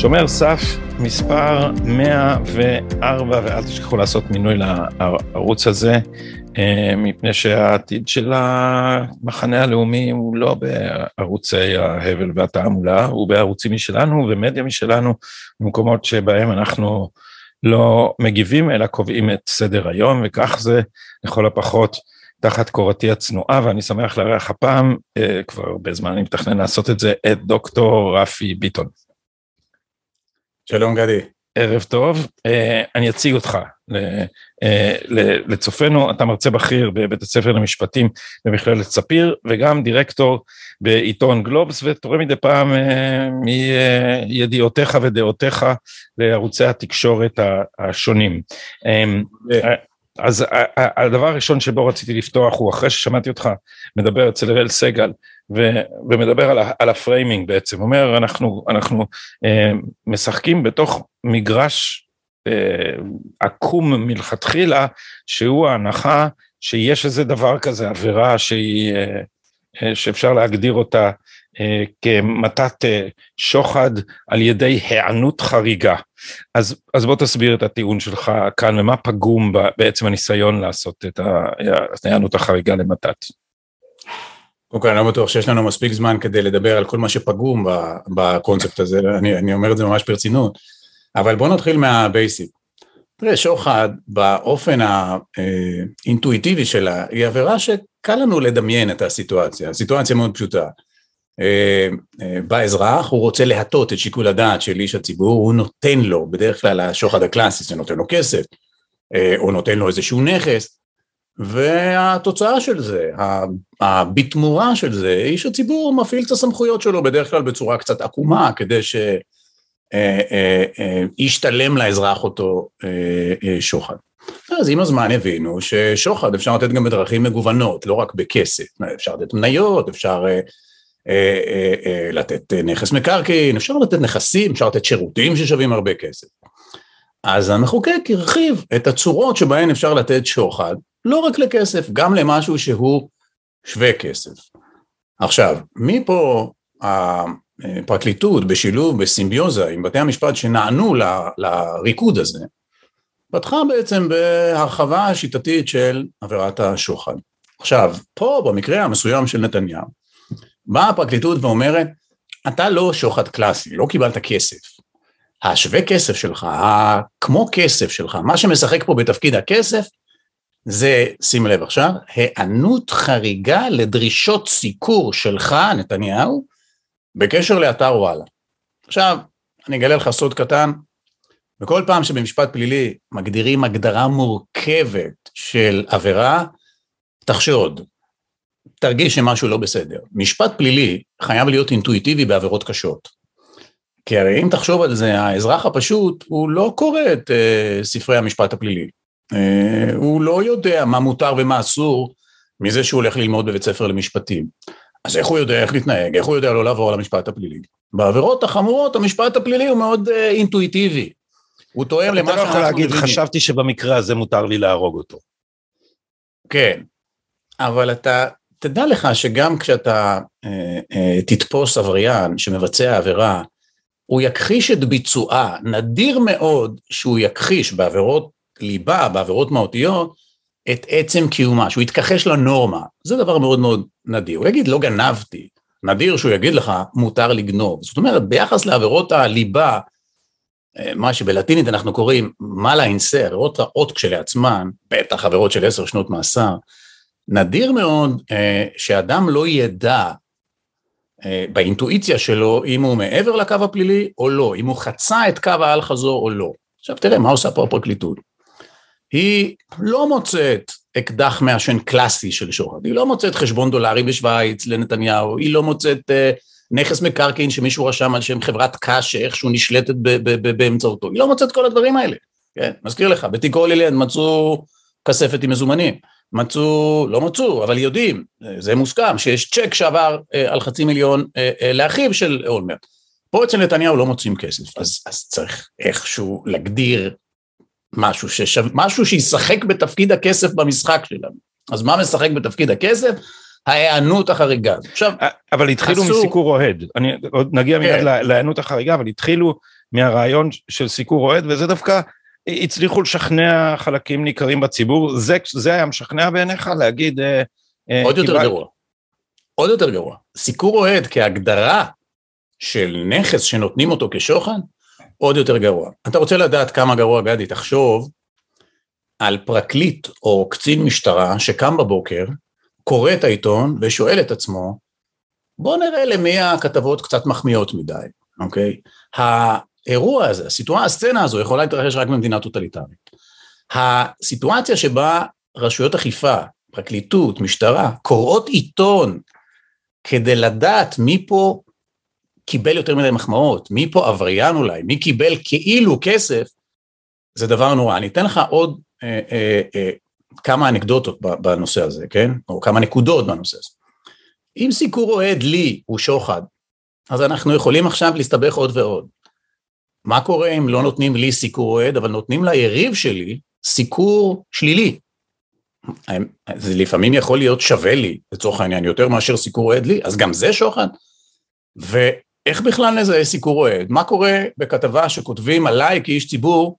שומר סף מספר 104, ואל תשכחו לעשות מינוי לערוץ הזה, אה, מפני שהעתיד של המחנה הלאומי הוא לא בערוצי ההבל והתעמולה, הוא בערוצים משלנו ומדיה משלנו, במקומות שבהם אנחנו לא מגיבים, אלא קובעים את סדר היום, וכך זה לכל הפחות. תחת קורתי הצנועה, ואני שמח לארח הפעם, אה, כבר הרבה זמן אני מתכנן לעשות את זה, את דוקטור רפי ביטון. שלום גדי. ערב טוב, אה, אני אציג אותך אה, לצופינו, אתה מרצה בכיר בבית הספר למשפטים במכללת ספיר וגם דירקטור בעיתון גלובס ותורם מדי פעם אה, מידיעותיך ודעותיך לערוצי התקשורת השונים. אז הדבר הראשון שבו רציתי לפתוח הוא אחרי ששמעתי אותך מדבר אצל אראל סגל ו, ומדבר על, על ה framing בעצם, אומר אנחנו, אנחנו אה, משחקים בתוך מגרש אה, עקום מלכתחילה שהוא ההנחה שיש איזה דבר כזה עבירה שהיא, אה, אה, שאפשר להגדיר אותה אה, כמתת אה, שוחד על ידי היענות חריגה. אז, אז בוא תסביר את הטיעון שלך כאן ומה פגום בעצם הניסיון לעשות את ההיענות החריגה למתת. קודם כל אני לא בטוח שיש לנו מספיק זמן כדי לדבר על כל מה שפגום בקונספט הזה, אני, אני אומר את זה ממש ברצינות, אבל בוא נתחיל מהבייסיק. תראה, שוחד באופן האינטואיטיבי שלה היא עבירה שקל לנו לדמיין את הסיטואציה, הסיטואציה מאוד פשוטה. אה, אה, בא אזרח, הוא רוצה להטות את שיקול הדעת של איש הציבור, הוא נותן לו, בדרך כלל השוחד הקלאסי זה נותן לו כסף, אה, או נותן לו איזשהו נכס, והתוצאה של זה, בתמורה של זה, איש הציבור מפעיל את הסמכויות שלו בדרך כלל בצורה קצת עקומה, כדי שישתלם לאזרח אותו שוחד. אז עם הזמן הבינו ששוחד אפשר לתת גם בדרכים מגוונות, לא רק בכסף, אפשר לתת מניות, אפשר לתת נכס מקרקעין, אפשר לתת נכסים, אפשר לתת שירותים ששווים הרבה כסף. אז המחוקק הרחיב את הצורות שבהן אפשר לתת שוחד, לא רק לכסף, גם למשהו שהוא שווה כסף. עכשיו, מפה הפרקליטות בשילוב, בסימביוזה עם בתי המשפט שנענו ל, לריקוד הזה, פתחה בעצם בהרחבה השיטתית של עבירת השוחד. עכשיו, פה במקרה המסוים של נתניהו, באה הפרקליטות ואומרת, אתה לא שוחד קלאסי, לא קיבלת כסף. השווה כסף שלך, כמו כסף שלך, מה שמשחק פה בתפקיד הכסף, זה, שים לב עכשיו, היענות חריגה לדרישות סיקור שלך, נתניהו, בקשר לאתר וואלה. עכשיו, אני אגלה לך סוד קטן, בכל פעם שבמשפט פלילי מגדירים הגדרה מורכבת של עבירה, תחשוד, תרגיש שמשהו לא בסדר. משפט פלילי חייב להיות אינטואיטיבי בעבירות קשות. כי הרי אם תחשוב על זה, האזרח הפשוט, הוא לא קורא את uh, ספרי המשפט הפלילי. Uh, הוא לא יודע מה מותר ומה אסור מזה שהוא הולך ללמוד בבית ספר למשפטים. אז איך הוא יודע איך להתנהג? איך הוא יודע לא לעבור על המשפט הפלילי? בעבירות החמורות המשפט הפלילי הוא מאוד uh, אינטואיטיבי. הוא תואם למה שאנחנו מבינים. אתה לא יכול להגיד, חשבתי שבמקרה הזה מותר לי להרוג אותו. כן, אבל אתה תדע לך שגם כשאתה אה, אה, תתפוס עבריין שמבצע עבירה, הוא יכחיש את ביצועה, נדיר מאוד שהוא יכחיש בעבירות ליבה, בעבירות מהותיות, את עצם קיומה, שהוא יתכחש לנורמה, זה דבר מאוד מאוד נדיר, הוא יגיד לא גנבתי, נדיר שהוא יגיד לך מותר לגנוב, זאת אומרת ביחס לעבירות הליבה, אה, מה שבלטינית אנחנו קוראים מלה אינסה, עבירות רעות כשלעצמן, בטח עבירות של עשר שנות מאסר, נדיר מאוד אה, שאדם לא ידע אה, באינטואיציה שלו אם הוא מעבר לקו הפלילי או לא, אם הוא חצה את קו האל חזור או לא. עכשיו תראה מה עושה פה הפרקליטות. היא לא מוצאת אקדח מעשן קלאסי של שוחד, היא לא מוצאת חשבון דולרי בשוויץ לנתניהו, היא לא מוצאת אה, נכס מקרקעין שמישהו רשם על שם חברת קש שאיכשהו נשלטת באמצעותו, היא לא מוצאת כל הדברים האלה. כן, מזכיר לך, בתיק הולילנד מצאו כספת עם מזומנים. מצאו, לא מצאו, אבל יודעים, זה מוסכם, שיש צ'ק שעבר אה, על חצי מיליון אה, אה, לאחיו של אולמרט. פה אצל נתניהו לא מוצאים כסף, אז, אז צריך איכשהו להגדיר משהו, ששו, משהו שישחק בתפקיד הכסף במשחק שלנו. אז מה משחק בתפקיד הכסף? ההיענות החריגה. עכשיו, אבל התחילו אסור... מסיקור אוהד, אני עוד נגיע כן. מיד להיענות החריגה, אבל התחילו מהרעיון של סיקור אוהד, וזה דווקא הצליחו לשכנע חלקים ניכרים בציבור, זה, זה היה משכנע בעיניך להגיד... אה, אה, עוד יותר גרוע. עוד יותר גרוע. סיקור אוהד כהגדרה של נכס שנותנים אותו כשוחד, עוד יותר גרוע. אתה רוצה לדעת כמה גרוע, גדי, תחשוב על פרקליט או קצין משטרה שקם בבוקר, קורא את העיתון ושואל את עצמו, בוא נראה למי הכתבות קצת מחמיאות מדי, אוקיי? האירוע הזה, הסיטואציה, הסצנה הזו יכולה להתרחש רק במדינה טוטליטרית. הסיטואציה שבה רשויות אכיפה, פרקליטות, משטרה, קוראות עיתון כדי לדעת מי פה קיבל יותר מדי מחמאות, מי פה עבריין אולי, מי קיבל כאילו כסף, זה דבר נורא. אני אתן לך עוד אה, אה, אה, כמה אנקדוטות בנושא הזה, כן? או כמה נקודות בנושא הזה. אם סיקור אוהד לי הוא שוחד, אז אנחנו יכולים עכשיו להסתבך עוד ועוד. מה קורה אם לא נותנים לי סיקור אוהד, אבל נותנים ליריב שלי סיקור שלילי? זה לפעמים יכול להיות שווה לי, לצורך העניין, יותר מאשר סיקור אוהד לי, אז גם זה שוחד. ואיך בכלל נזהה סיקור אוהד? מה קורה בכתבה שכותבים עליי כאיש ציבור,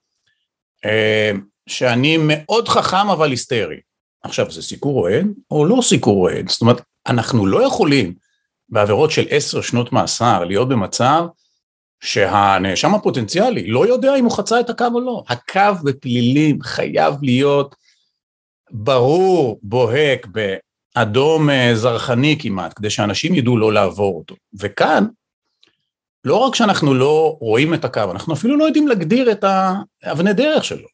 אה, שאני מאוד חכם אבל היסטרי? עכשיו, זה סיקור אוהד או לא סיקור אוהד? זאת אומרת, אנחנו לא יכולים בעבירות של עשר שנות מאסר להיות במצב שהנאשם הפוטנציאלי לא יודע אם הוא חצה את הקו או לא. הקו בפלילים חייב להיות ברור, בוהק, באדום אה, זרחני כמעט, כדי שאנשים ידעו לא לעבור אותו. וכאן, לא רק שאנחנו לא רואים את הקו, אנחנו אפילו לא יודעים להגדיר את האבני דרך שלו.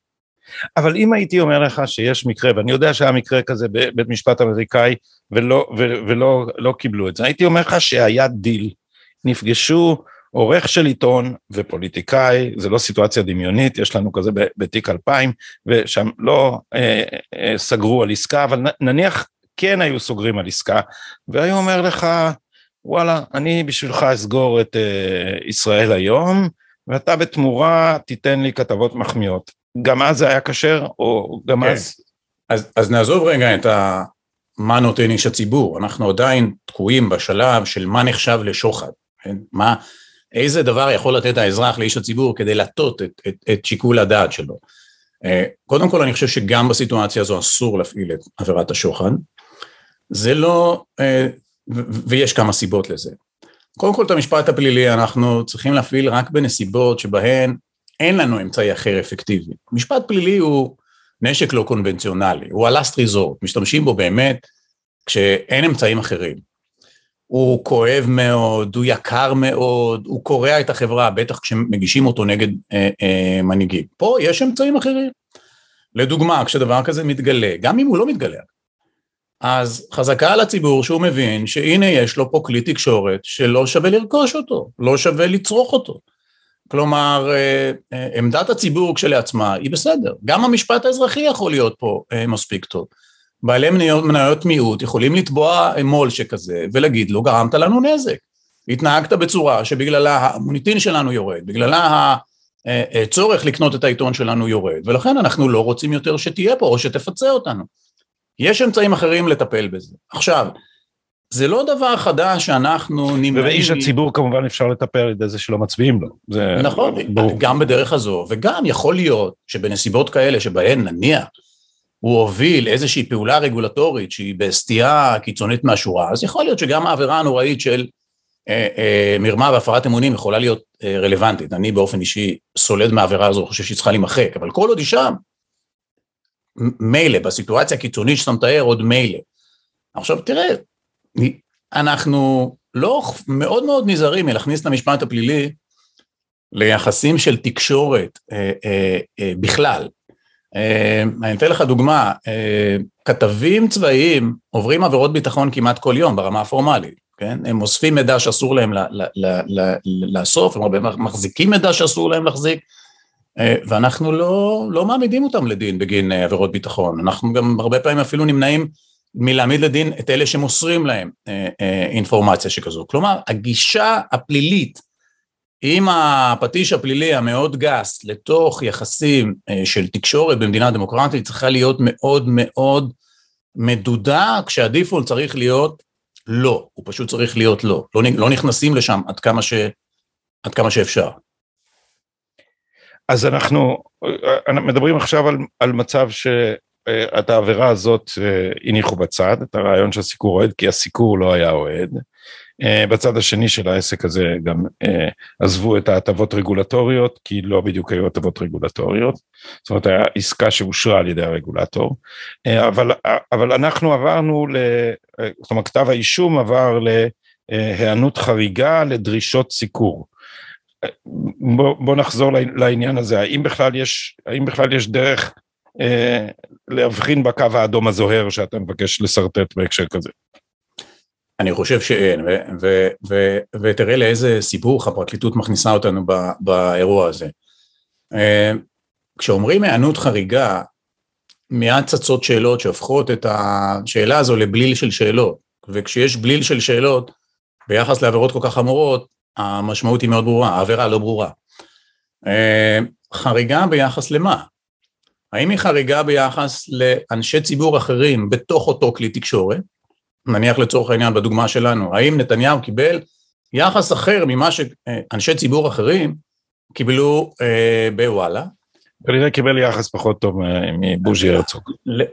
אבל אם הייתי אומר לך שיש מקרה, ואני יודע שהיה מקרה כזה בבית משפט אמריקאי ולא, ולא לא קיבלו את זה, הייתי אומר לך שהיה דיל, נפגשו עורך של עיתון ופוליטיקאי, זה לא סיטואציה דמיונית, יש לנו כזה בתיק 2000, ושם לא אה, אה, סגרו על עסקה, אבל נניח כן היו סוגרים על עסקה, והיו אומר לך, וואלה, אני בשבילך אסגור את אה, ישראל היום, ואתה בתמורה תיתן לי כתבות מחמיאות. גם אז זה היה כשר, או גם כן. אז... אז... אז נעזוב רגע את ה... מה נותן איש הציבור, אנחנו עדיין תקועים בשלב של מה נחשב לשוחד, כן? מה, איזה דבר יכול לתת האזרח לאיש הציבור כדי להטות את, את, את שיקול הדעת שלו. אה, קודם כל אני חושב שגם בסיטואציה הזו אסור להפעיל את עבירת השוחד, זה לא, אה, ויש כמה סיבות לזה. קודם כל את המשפט הפלילי אנחנו צריכים להפעיל רק בנסיבות שבהן אין לנו אמצעי אחר אפקטיבי. משפט פלילי הוא נשק לא קונבנציונלי, הוא הלאסט ריזורט, משתמשים בו באמת כשאין אמצעים אחרים. הוא כואב מאוד, הוא יקר מאוד, הוא קורע את החברה, בטח כשמגישים אותו נגד אה, אה, מנהיגים. פה יש אמצעים אחרים. לדוגמה, כשדבר כזה מתגלה, גם אם הוא לא מתגלה, אז חזקה על הציבור שהוא מבין שהנה יש לו פה כלי תקשורת שלא שווה לרכוש אותו, לא שווה לצרוך אותו. כלומר, אה, אה, עמדת הציבור כשלעצמה היא בסדר. גם המשפט האזרחי יכול להיות פה אה, מספיק טוב. בעלי מניות, מניות מיעוט יכולים לתבוע מו"ל שכזה ולהגיד לו, גרמת לנו נזק. התנהגת בצורה שבגללה המוניטין שלנו יורד, בגללה הצורך לקנות את העיתון שלנו יורד, ולכן אנחנו לא רוצים יותר שתהיה פה או שתפצה אותנו. יש אמצעים אחרים לטפל בזה. עכשיו, זה לא דבר חדש שאנחנו נמנעים... ובאיש הציבור כמובן אפשר לטפל על ידי זה שלא מצביעים לו. זה נכון, ברור. גם בדרך הזו, וגם יכול להיות שבנסיבות כאלה שבהן נניח הוא הוביל איזושהי פעולה רגולטורית שהיא בסטייה קיצונית מהשורה, אז יכול להיות שגם העבירה הנוראית של אה, אה, מרמה והפרת אמונים יכולה להיות אה, רלוונטית. אני באופן אישי סולד מהעבירה הזו, חושב שהיא צריכה להימחק, אבל כל עוד היא שם, מילא, בסיטואציה הקיצונית שאתה מתאר, עוד מילא. עכשיו תראה, אנחנו לא מאוד מאוד נזהרים מלהכניס את המשפט הפלילי ליחסים של תקשורת אה, אה, אה, בכלל. אה, אני אתן לך דוגמה, אה, כתבים צבאיים עוברים עבירות ביטחון כמעט כל יום ברמה הפורמלית, כן? הם אוספים מידע שאסור להם לאסוף, הם מחזיקים מידע שאסור להם להחזיק, ואנחנו לא, לא מעמידים אותם לדין בגין עבירות ביטחון, אנחנו גם הרבה פעמים אפילו נמנעים מלהעמיד לדין את אלה שמוסרים להם אינפורמציה שכזו. כלומר, הגישה הפלילית עם הפטיש הפלילי המאוד גס לתוך יחסים של תקשורת במדינה דמוקרטית צריכה להיות מאוד מאוד מדודה, כשהדיפול צריך להיות לא, הוא פשוט צריך להיות לא, לא, לא נכנסים לשם עד כמה, ש, עד כמה שאפשר. אז אנחנו מדברים עכשיו על, על מצב שאת העבירה הזאת אה, הניחו בצד, את הרעיון שהסיקור אוהד, כי הסיקור לא היה אוהד. אה, בצד השני של העסק הזה גם אה, עזבו את ההטבות רגולטוריות, כי לא בדיוק היו הטבות רגולטוריות, זאת אומרת היה עסקה שאושרה על ידי הרגולטור, אה, אבל, אבל אנחנו עברנו, ל, זאת אומרת כתב האישום עבר להיענות חריגה לדרישות סיקור. בוא, בוא נחזור לעניין הזה, האם בכלל יש, האם בכלל יש דרך אה, להבחין בקו האדום הזוהר שאתה מבקש לשרטט בהקשר כזה? אני חושב שאין, ותראה לאיזה סיבוך הפרקליטות מכניסה אותנו באירוע הזה. אה, כשאומרים היענות חריגה, מיד צצות שאלות שהופכות את השאלה הזו לבליל של שאלות, וכשיש בליל של שאלות ביחס לעבירות כל כך חמורות, המשמעות היא מאוד ברורה, העבירה לא ברורה. אה, חריגה ביחס למה? האם היא חריגה ביחס לאנשי ציבור אחרים בתוך אותו כלי תקשורת? נניח לצורך העניין בדוגמה שלנו, האם נתניהו קיבל יחס אחר ממה שאנשי ציבור אחרים קיבלו אה, בוואלה? כנראה קיבל יחס פחות טוב מבוז'י הרצוג.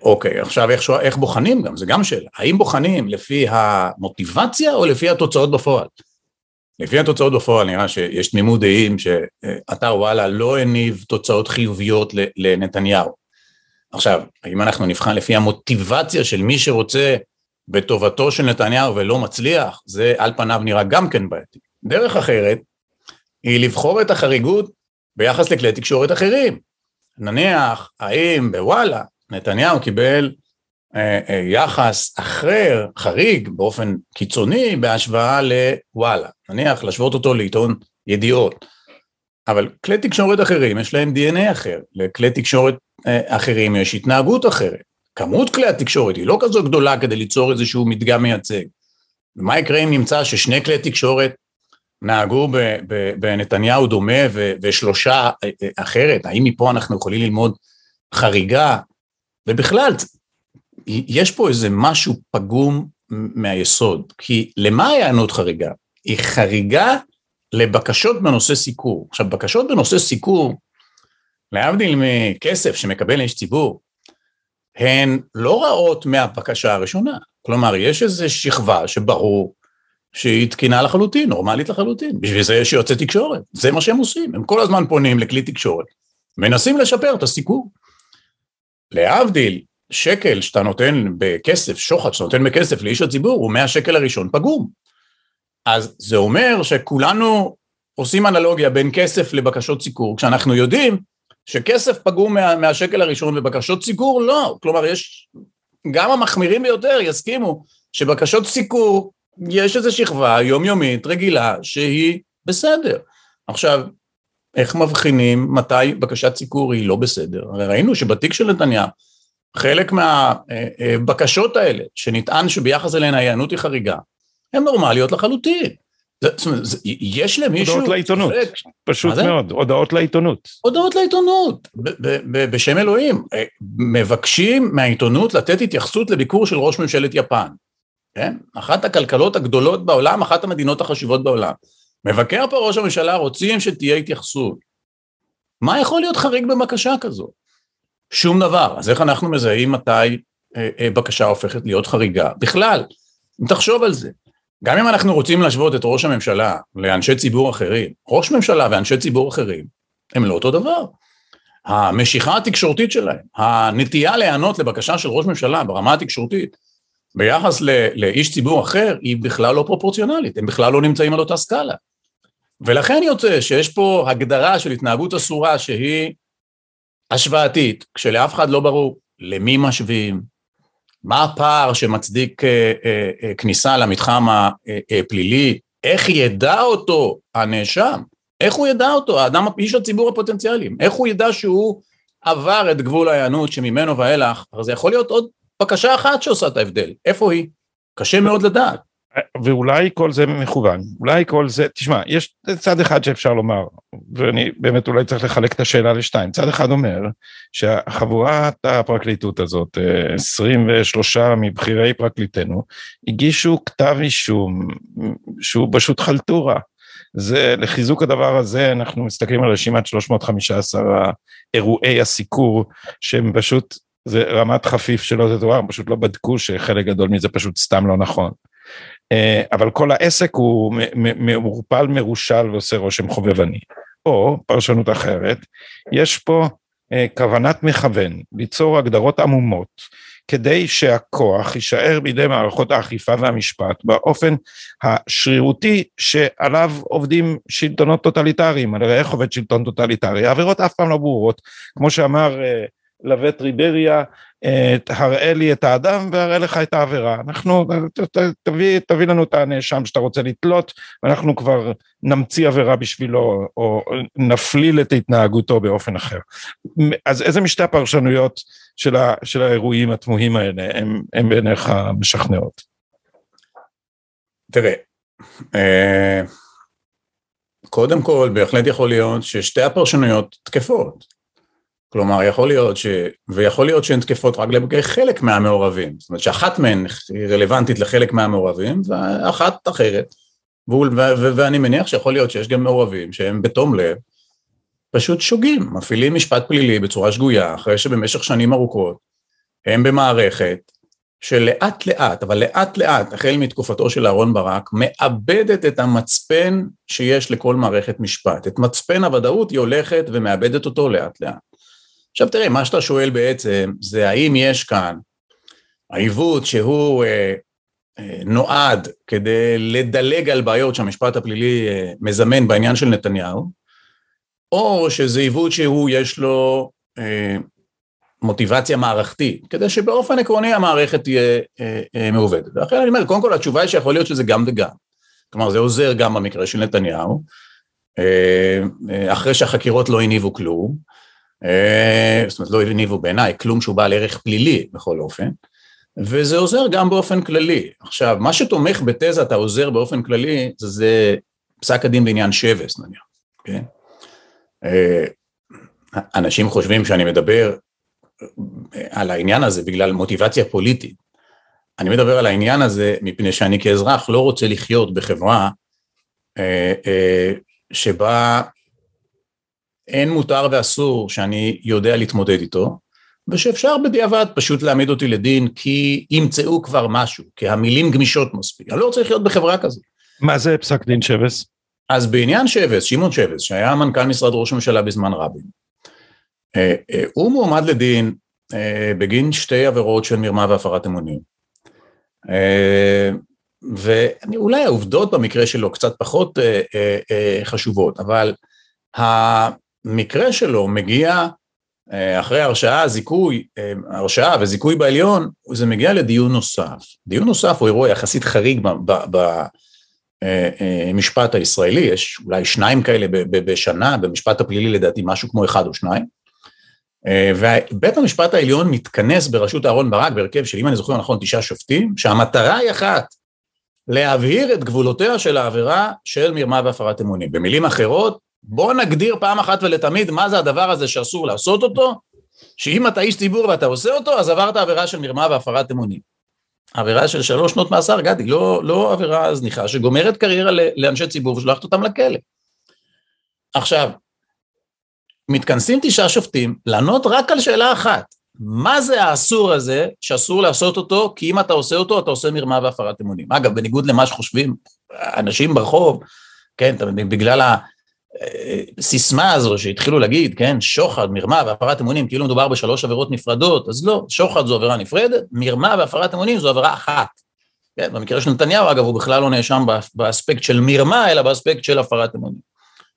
אוקיי, עכשיו איך, איך בוחנים גם, זה גם שאלה. האם בוחנים לפי המוטיבציה או לפי התוצאות בפועל? לפי התוצאות בפועל נראה שיש תמימות דעים שאתר וואלה לא הניב תוצאות חיוביות לנתניהו. עכשיו, האם אנחנו נבחן לפי המוטיבציה של מי שרוצה בטובתו של נתניהו ולא מצליח, זה על פניו נראה גם כן בעייתי. דרך אחרת היא לבחור את החריגות ביחס לכלי תקשורת אחרים. נניח, האם בוואלה נתניהו קיבל אה, אה, יחס אחר, חריג, באופן קיצוני, בהשוואה לוואלה. נניח, להשוות אותו לעיתון ידיעות. אבל כלי תקשורת אחרים יש להם DNA אחר, לכלי תקשורת אה, אחרים יש התנהגות אחרת. כמות כלי התקשורת היא לא כזו גדולה כדי ליצור איזשהו מדגם מייצג. ומה יקרה אם נמצא ששני כלי תקשורת נהגו בנתניהו דומה ושלושה אה, אה, אחרת? האם מפה אנחנו יכולים ללמוד חריגה? ובכלל, יש פה איזה משהו פגום מהיסוד, כי למה ההיענות חריגה? היא חריגה לבקשות בנושא סיקור. עכשיו, בקשות בנושא סיקור, להבדיל מכסף שמקבל איש ציבור, הן לא רעות מהבקשה הראשונה. כלומר, יש איזו שכבה שברור שהיא תקינה לחלוטין, נורמלית לחלוטין. בשביל זה יש יועצי תקשורת, זה מה שהם עושים. הם כל הזמן פונים לכלי תקשורת, מנסים לשפר את הסיקור. להבדיל, שקל שאתה נותן בכסף, שוחד שאתה נותן בכסף לאיש הציבור, הוא מהשקל הראשון פגום. אז זה אומר שכולנו עושים אנלוגיה בין כסף לבקשות סיקור, כשאנחנו יודעים שכסף פגום מה, מהשקל הראשון ובקשות סיקור לא, כלומר יש, גם המחמירים ביותר יסכימו שבקשות סיקור יש איזו שכבה יומיומית רגילה שהיא בסדר. עכשיו, איך מבחינים מתי בקשת סיקור היא לא בסדר? הרי ראינו שבתיק של נתניהו חלק מהבקשות האלה שנטען שביחס אליהן ההיענות היא חריגה, הן נורמליות לחלוטין. זאת אומרת, יש למישהו... הודעות לעיתונות, פשוט מאוד, הודעות לעיתונות. הודעות לעיתונות, בשם אלוהים. אה, מבקשים מהעיתונות לתת התייחסות לביקור של ראש ממשלת יפן. כן? אחת הכלכלות הגדולות בעולם, אחת המדינות החשובות בעולם. מבקר פה ראש הממשלה, רוצים שתהיה התייחסות. מה יכול להיות חריג בבקשה כזו? שום דבר. אז איך אנחנו מזהים מתי אה, אה, בקשה הופכת להיות חריגה? בכלל, אם תחשוב על זה, גם אם אנחנו רוצים להשוות את ראש הממשלה לאנשי ציבור אחרים, ראש ממשלה ואנשי ציבור אחרים הם לא אותו דבר. המשיכה התקשורתית שלהם, הנטייה להיענות לבקשה של ראש ממשלה ברמה התקשורתית ביחס ל, לאיש ציבור אחר היא בכלל לא פרופורציונלית, הם בכלל לא נמצאים על אותה סקאלה. ולכן יוצא שיש פה הגדרה של התנהגות אסורה שהיא השוואתית, כשלאף אחד לא ברור למי משווים, מה הפער שמצדיק אה, אה, אה, כניסה למתחם הפלילי, איך ידע אותו הנאשם? איך הוא ידע אותו, האדם, איש הציבור הפוטנציאלי, איך הוא ידע שהוא עבר את גבול ההיענות שממנו ואילך, זה יכול להיות עוד בקשה אחת שעושה את ההבדל, איפה היא? קשה מאוד לדעת. ואולי כל זה מכוון, אולי כל זה, תשמע, יש צד אחד שאפשר לומר, ואני באמת אולי צריך לחלק את השאלה לשתיים, צד אחד אומר שהחבורת הפרקליטות הזאת, 23 מבכירי פרקליטנו, הגישו כתב אישום שהוא פשוט חלטורה. זה לחיזוק הדבר הזה אנחנו מסתכלים על רשימת 315 אירועי הסיקור שהם פשוט זה רמת חפיף שלא תתואר, פשוט לא בדקו שחלק גדול מזה פשוט סתם לא נכון. אה, אבל כל העסק הוא מעורפל, מרושל ועושה רושם חובבני. או פרשנות אחרת, יש פה אה, כוונת מכוון ליצור הגדרות עמומות כדי שהכוח יישאר בידי מערכות האכיפה והמשפט באופן השרירותי שעליו עובדים שלטונות טוטליטריים, הרי איך עובד שלטון טוטליטרי? העבירות אף פעם לא ברורות, כמו שאמר לברנטי בריה, הראה לי את האדם ואראה לך את העבירה. אנחנו, תביא, תביא לנו את הנאשם שאתה רוצה לתלות, ואנחנו כבר נמציא עבירה בשבילו, או נפליל את התנהגותו באופן אחר. אז איזה משתי הפרשנויות של, ה, של האירועים התמוהים האלה הם, הם בעיניך משכנעות? תראה, אה, קודם כל, בהחלט יכול להיות ששתי הפרשנויות תקפות. כלומר, יכול להיות ש... ויכול להיות שהן תקפות רק לגבי חלק מהמעורבים. זאת אומרת שאחת מהן היא רלוונטית לחלק מהמעורבים, ואחת אחרת. ו... ו... ואני מניח שיכול להיות שיש גם מעורבים שהם בתום לב פשוט שוגים, מפעילים משפט פלילי בצורה שגויה, אחרי שבמשך שנים ארוכות הם במערכת שלאט לאט, אבל לאט לאט, החל מתקופתו של אהרן ברק, מאבדת את המצפן שיש לכל מערכת משפט. את מצפן הוודאות היא הולכת ומאבדת אותו לאט לאט. עכשיו תראה, מה שאתה שואל בעצם זה האם יש כאן העיוות שהוא אה, אה, נועד כדי לדלג על בעיות שהמשפט הפלילי אה, מזמן בעניין של נתניהו, או שזה עיוות שהוא יש לו אה, מוטיבציה מערכתית, כדי שבאופן עקרוני המערכת תהיה אה, אה, מעובדת. ולכן אני אומר, קודם כל התשובה היא שיכול להיות שזה גם וגם. כלומר זה עוזר גם במקרה של נתניהו, אה, אה אחרי שהחקירות לא הניבו כלום, זאת אומרת לא הניבו בעיניי כלום שהוא בעל ערך פלילי בכל אופן, וזה עוזר גם באופן כללי. עכשיו, מה שתומך בתזת העוזר באופן כללי זה, זה פסק הדין בעניין שבס נניח, כן? אה, אנשים חושבים שאני מדבר על העניין הזה בגלל מוטיבציה פוליטית. אני מדבר על העניין הזה מפני שאני כאזרח לא רוצה לחיות בחברה אה, שבה אין מותר ואסור שאני יודע להתמודד איתו, ושאפשר בדיעבד פשוט להעמיד אותי לדין כי ימצאו כבר משהו, כי המילים גמישות מספיק. אני לא רוצה לחיות בחברה כזאת. מה זה פסק דין שבס? אז בעניין שבס, שמעון שבס, שהיה מנכ"ל משרד ראש הממשלה בזמן רבין, אה, אה, הוא מועמד לדין אה, בגין שתי עבירות של מרמה והפרת אמונים. ואולי העובדות במקרה שלו קצת פחות חשובות, אבל המקרה שלו מגיע אה, אחרי הרשעה, זיכוי, אה, הרשעה וזיכוי בעליון, זה מגיע לדיון נוסף. דיון נוסף הוא אירוע יחסית חריג במשפט אה, הישראלי, יש אולי שניים כאלה בשנה, במשפט הפלילי לדעתי משהו כמו אחד או שניים. ובית המשפט העליון מתכנס בראשות אהרן ברק בהרכב של, אם אני זוכר נכון, תשעה שופטים, שהמטרה היא אחת, להבהיר את גבולותיה של העבירה של מרמה והפרת אמונים. במילים אחרות, בוא נגדיר פעם אחת ולתמיד מה זה הדבר הזה שאסור לעשות אותו, שאם אתה איש ציבור ואתה עושה אותו, אז עברת עבירה של מרמה והפרת אמונים. עבירה של שלוש שנות מאסר, גדי, לא, לא עבירה זניחה שגומרת קריירה לאנשי ציבור ושולחת אותם לכלא. עכשיו, מתכנסים תשעה שופטים לענות רק על שאלה אחת, מה זה האסור הזה שאסור לעשות אותו, כי אם אתה עושה אותו, אתה עושה מרמה והפרת אמונים. אגב, בניגוד למה שחושבים אנשים ברחוב, כן, בגלל הסיסמה הזו שהתחילו להגיד, כן, שוחד, מרמה והפרת אמונים, כאילו מדובר בשלוש עבירות נפרדות, אז לא, שוחד זו עבירה נפרדת, מרמה והפרת אמונים זו עבירה אחת. כן, במקרה של נתניהו, אגב, הוא בכלל לא נאשם באספקט של מרמה, אלא באספקט של הפרת אמונים.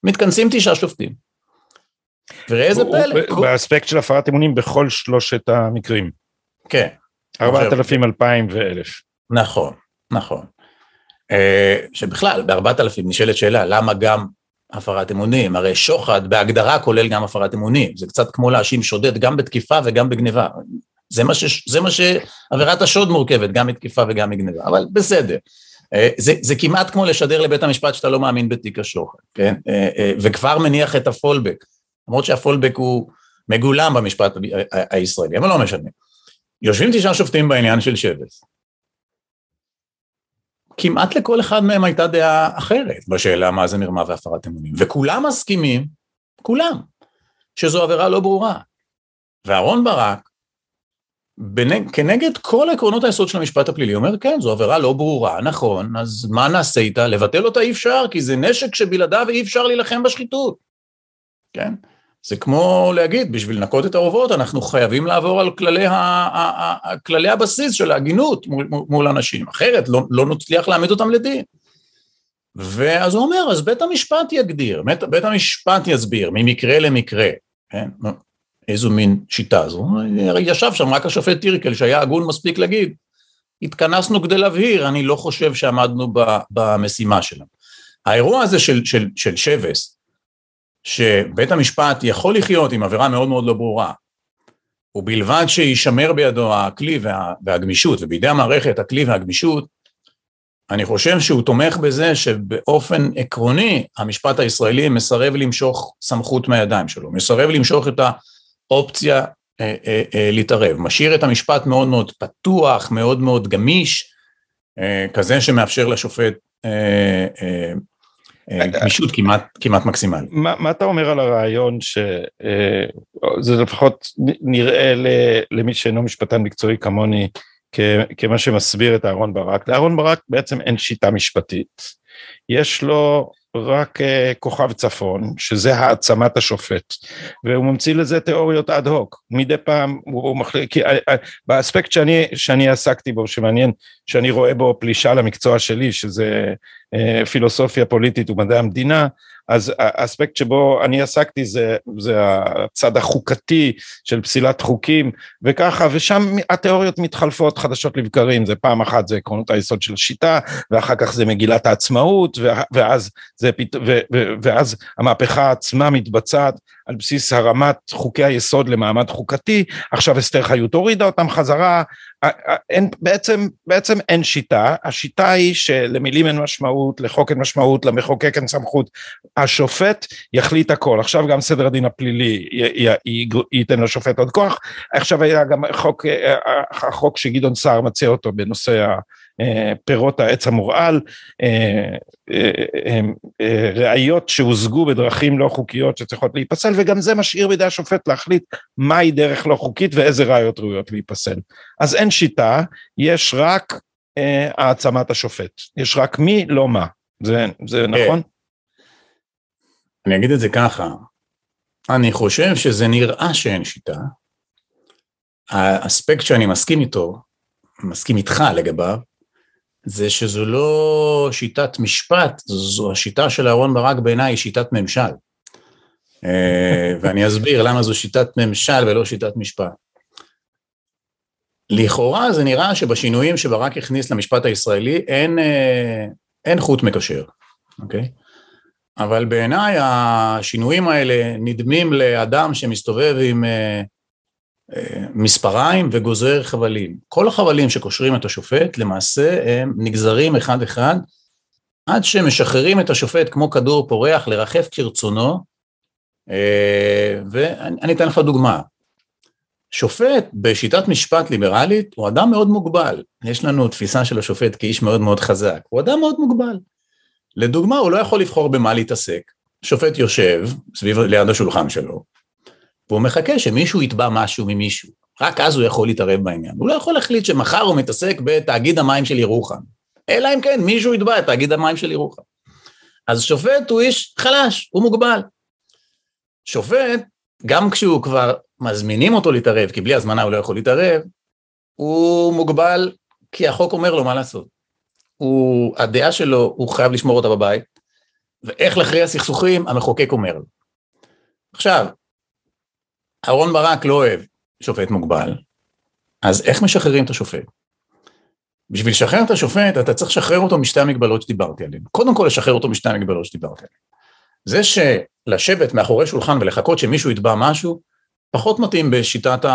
מתכנסים תשעה שופטים. וראה איזה פלא. באספקט של הפרת אמונים בכל שלושת המקרים. כן. ארבעת אלפים, אלפיים ואלף. נכון, נכון. אה, שבכלל, בארבעת אלפים נשאלת שאלה, למה גם הפרת אמונים, הרי שוחד בהגדרה כולל גם הפרת אמונים, זה קצת כמו להאשים שודד גם בתקיפה וגם בגניבה, זה מה, ש, זה מה שעבירת השוד מורכבת, גם מתקיפה וגם מגניבה, אבל בסדר. אה, זה, זה כמעט כמו לשדר לבית המשפט שאתה לא מאמין בתיק השוחד, כן? אה, אה, וכבר מניח את הפולבק, למרות שהפולבק הוא מגולם במשפט הישראלי, אבל לא משנה. יושבים תשעה שופטים בעניין של שבס. כמעט לכל אחד מהם הייתה דעה אחרת בשאלה מה זה מרמה והפרת אמונים, וכולם מסכימים, כולם, שזו עבירה לא ברורה. ואהרון ברק, בנג, כנגד כל עקרונות היסוד של המשפט הפלילי, אומר כן, זו עבירה לא ברורה, נכון, אז מה נעשה איתה? לבטל אותה אי אפשר, כי זה נשק שבלעדיו אי אפשר להילחם בשחיתות, כן? זה כמו להגיד, בשביל לנקות את האורוות אנחנו חייבים לעבור על כללי, ה, ה, ה, כללי הבסיס של ההגינות מול, מול אנשים, אחרת לא, לא נצליח להעמיד אותם לדין. ואז הוא אומר, אז בית המשפט יגדיר, בית, בית המשפט יסביר ממקרה למקרה, כן? איזו מין שיטה זו, ישב שם רק השופט טירקל שהיה הגון מספיק להגיד, התכנסנו כדי להבהיר, אני לא חושב שעמדנו במשימה שלנו. האירוע הזה של, של, של שבס, שבית המשפט יכול לחיות עם עבירה מאוד מאוד לא ברורה, ובלבד שישמר בידו הכלי וה, והגמישות, ובידי המערכת הכלי והגמישות, אני חושב שהוא תומך בזה שבאופן עקרוני המשפט הישראלי מסרב למשוך סמכות מהידיים שלו, מסרב למשוך את האופציה אה, אה, אה, להתערב, משאיר את המשפט מאוד מאוד פתוח, מאוד מאוד גמיש, אה, כזה שמאפשר לשופט אה, אה, גמישות כמעט, כמעט מקסימלית. מה, מה אתה אומר על הרעיון שזה אה, לפחות נראה למי שאינו משפטן מקצועי כמוני כמה שמסביר את אהרון ברק, לאהרון ברק בעצם אין שיטה משפטית, יש לו רק כוכב צפון, שזה העצמת השופט, והוא ממציא לזה תיאוריות אד הוק, מדי פעם הוא מחליט, כי באספקט שאני, שאני עסקתי בו, שמעניין, שאני רואה בו פלישה למקצוע שלי, שזה פילוסופיה פוליטית ומדעי המדינה, אז האספקט שבו אני עסקתי זה, זה הצד החוקתי של פסילת חוקים וככה, ושם התיאוריות מתחלפות חדשות לבקרים, זה פעם אחת זה עקרונות היסוד של השיטה, ואחר כך זה מגילת העצמאות, ואז, זה, ואז המהפכה עצמה מתבצעת על בסיס הרמת חוקי היסוד למעמד חוקתי, עכשיו אסתר חיות הורידה אותם חזרה, אין, בעצם, בעצם אין שיטה, השיטה היא שלמילים אין משמעות, לחוק אין משמעות, למחוקק אין סמכות, השופט יחליט הכל, עכשיו גם סדר הדין הפלילי י, י, י, ייתן לשופט עוד כוח, עכשיו היה גם חוק, החוק שגדעון סער מציע אותו בנושא פירות העץ המורעל, ראיות שהושגו בדרכים לא חוקיות שצריכות להיפסל וגם זה משאיר בידי השופט להחליט מהי דרך לא חוקית ואיזה ראיות ראויות להיפסל. אז אין שיטה, יש רק העצמת השופט, יש רק מי לא מה, זה, זה. נכון? אני אגיד את זה ככה, אני חושב שזה נראה שאין שיטה, האספקט שאני מסכים איתו, מסכים איתך לגביו, זה שזו לא שיטת משפט, זו השיטה של אהרן ברק בעיניי היא שיטת ממשל. אה, ואני אסביר למה זו שיטת ממשל ולא שיטת משפט. לכאורה זה נראה שבשינויים שברק הכניס למשפט הישראלי אין, אה, אין חוט מקשר, אוקיי? אבל בעיניי השינויים האלה נדמים לאדם שמסתובב עם אה, מספריים וגוזר חבלים. כל החבלים שקושרים את השופט למעשה הם נגזרים אחד אחד עד שמשחררים את השופט כמו כדור פורח לרחף כרצונו אה, ואני אתן לך דוגמה. שופט בשיטת משפט ליברלית הוא אדם מאוד מוגבל. יש לנו תפיסה של השופט כאיש מאוד מאוד חזק, הוא אדם מאוד מוגבל. לדוגמה, הוא לא יכול לבחור במה להתעסק. שופט יושב סביב ליד השולחן שלו, והוא מחכה שמישהו יתבע משהו ממישהו, רק אז הוא יכול להתערב בעניין. הוא לא יכול להחליט שמחר הוא מתעסק בתאגיד המים של ירוחם, אלא אם כן מישהו יתבע את תאגיד המים של ירוחם. אז שופט הוא איש חלש, הוא מוגבל. שופט, גם כשהוא כבר מזמינים אותו להתערב, כי בלי הזמנה הוא לא יכול להתערב, הוא מוגבל כי החוק אומר לו מה לעשות. הוא, הדעה שלו, הוא חייב לשמור אותה בבית, ואיך להכריע סכסוכים, המחוקק אומר לו. עכשיו, אהרון ברק לא אוהב שופט מוגבל, אז איך משחררים את השופט? בשביל לשחרר את השופט, אתה צריך לשחרר אותו משתי המגבלות שדיברתי עליהן. קודם כל, לשחרר אותו משתי המגבלות שדיברתי עליהן. זה שלשבת מאחורי שולחן ולחכות שמישהו יתבע משהו, פחות מתאים בשיטת ה...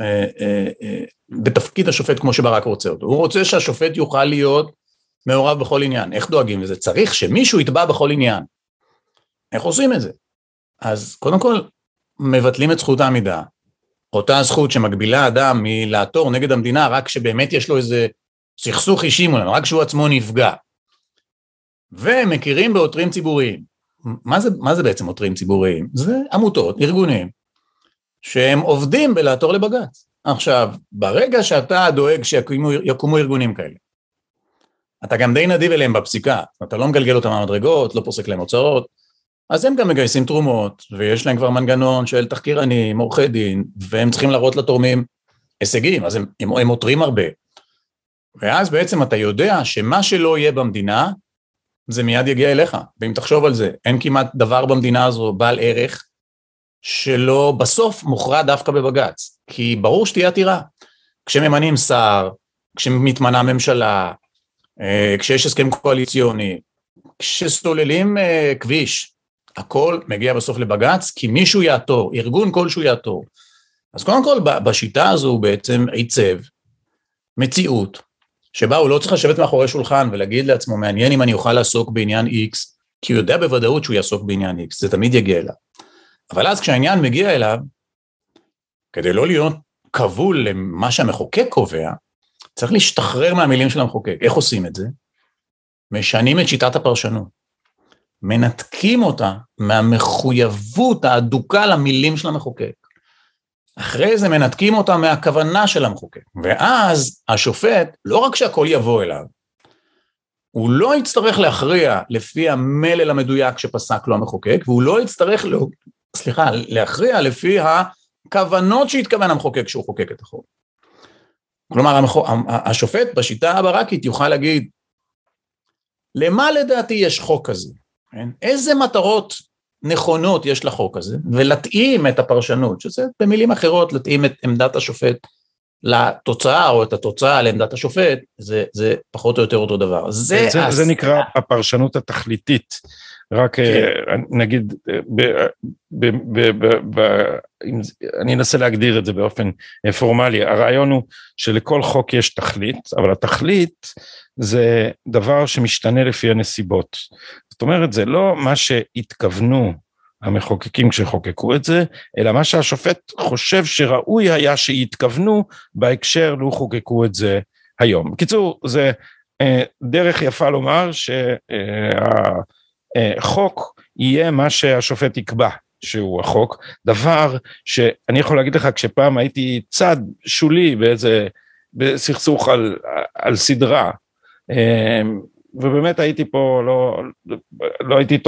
אה, אה, אה, בתפקיד השופט כמו שברק רוצה אותו. הוא רוצה שהשופט יוכל להיות מעורב בכל עניין. איך דואגים לזה? צריך שמישהו יתבע בכל עניין. איך עושים את זה? אז קודם כל, מבטלים את זכות העמידה. אותה זכות שמגבילה אדם מלעתור נגד המדינה רק כשבאמת יש לו איזה סכסוך אישי מולנו, רק כשהוא עצמו נפגע. ומכירים בעותרים ציבוריים. מה זה, מה זה בעצם עותרים ציבוריים? זה עמותות, ארגונים, שהם עובדים בלעתור לבג"ץ. עכשיו, ברגע שאתה דואג שיקומו ארגונים כאלה, אתה גם די נדיב אליהם בפסיקה, אתה לא מגלגל אותם מהמדרגות, לא פוסק להם הוצאות, אז הם גם מגייסים תרומות, ויש להם כבר מנגנון של תחקירנים, עורכי דין, והם צריכים להראות לתורמים הישגים, אז הם, עותרים הרבה. ואז בעצם אתה יודע שמה שלא יהיה במדינה, זה מיד יגיע אליך, ואם תחשוב על זה, אין כמעט דבר במדינה הזו בעל ערך, שלא בסוף מוכרע דווקא בבג"ץ, כי ברור שתהיה עתירה. כשממנים שר, כשמתמנה ממשלה, אה, כשיש הסכם קואליציוני, כשסוללים אה, כביש, הכל מגיע בסוף לבג"ץ, כי מישהו יעתור, ארגון כלשהו יעתור. אז קודם כל, בשיטה הזו הוא בעצם עיצב מציאות, שבה הוא לא צריך לשבת מאחורי שולחן ולהגיד לעצמו, מעניין אם אני אוכל לעסוק בעניין X, כי הוא יודע בוודאות שהוא יעסוק בעניין X, זה תמיד יגיע אליו. אבל אז כשהעניין מגיע אליו, כדי לא להיות כבול למה שהמחוקק קובע, צריך להשתחרר מהמילים של המחוקק. איך עושים את זה? משנים את שיטת הפרשנות. מנתקים אותה מהמחויבות האדוקה למילים של המחוקק. אחרי זה מנתקים אותה מהכוונה של המחוקק. ואז השופט, לא רק שהכל יבוא אליו, הוא לא יצטרך להכריע לפי המלל המדויק שפסק לו המחוקק, והוא לא יצטרך, לא, סליחה, להכריע לפי הכוונות שהתכוון המחוקק שהוא חוקק את החוק. כלומר, השופט בשיטה הברקית יוכל להגיד, למה לדעתי יש חוק כזה? כן? איזה מטרות נכונות יש לחוק הזה, ולהתאים את הפרשנות, שזה במילים אחרות להתאים את עמדת השופט לתוצאה, או את התוצאה לעמדת השופט, זה, זה פחות או יותר אותו דבר. זה, זה, הס... זה נקרא הפרשנות התכליתית. רק כן. אה, נגיד, אה, ב, ב, ב, ב, ב, אני אנסה להגדיר את זה באופן אה, פורמלי, הרעיון הוא שלכל חוק יש תכלית, אבל התכלית זה דבר שמשתנה לפי הנסיבות. זאת אומרת, זה לא מה שהתכוונו המחוקקים כשחוקקו את זה, אלא מה שהשופט חושב שראוי היה שיתכוונו בהקשר לו חוקקו את זה היום. בקיצור, זה אה, דרך יפה לומר שהחוק יהיה מה שהשופט יקבע שהוא החוק, דבר שאני יכול להגיד לך כשפעם הייתי צד שולי באיזה, בסכסוך על, על סדרה, אה, ובאמת הייתי פה, לא, לא הייתי,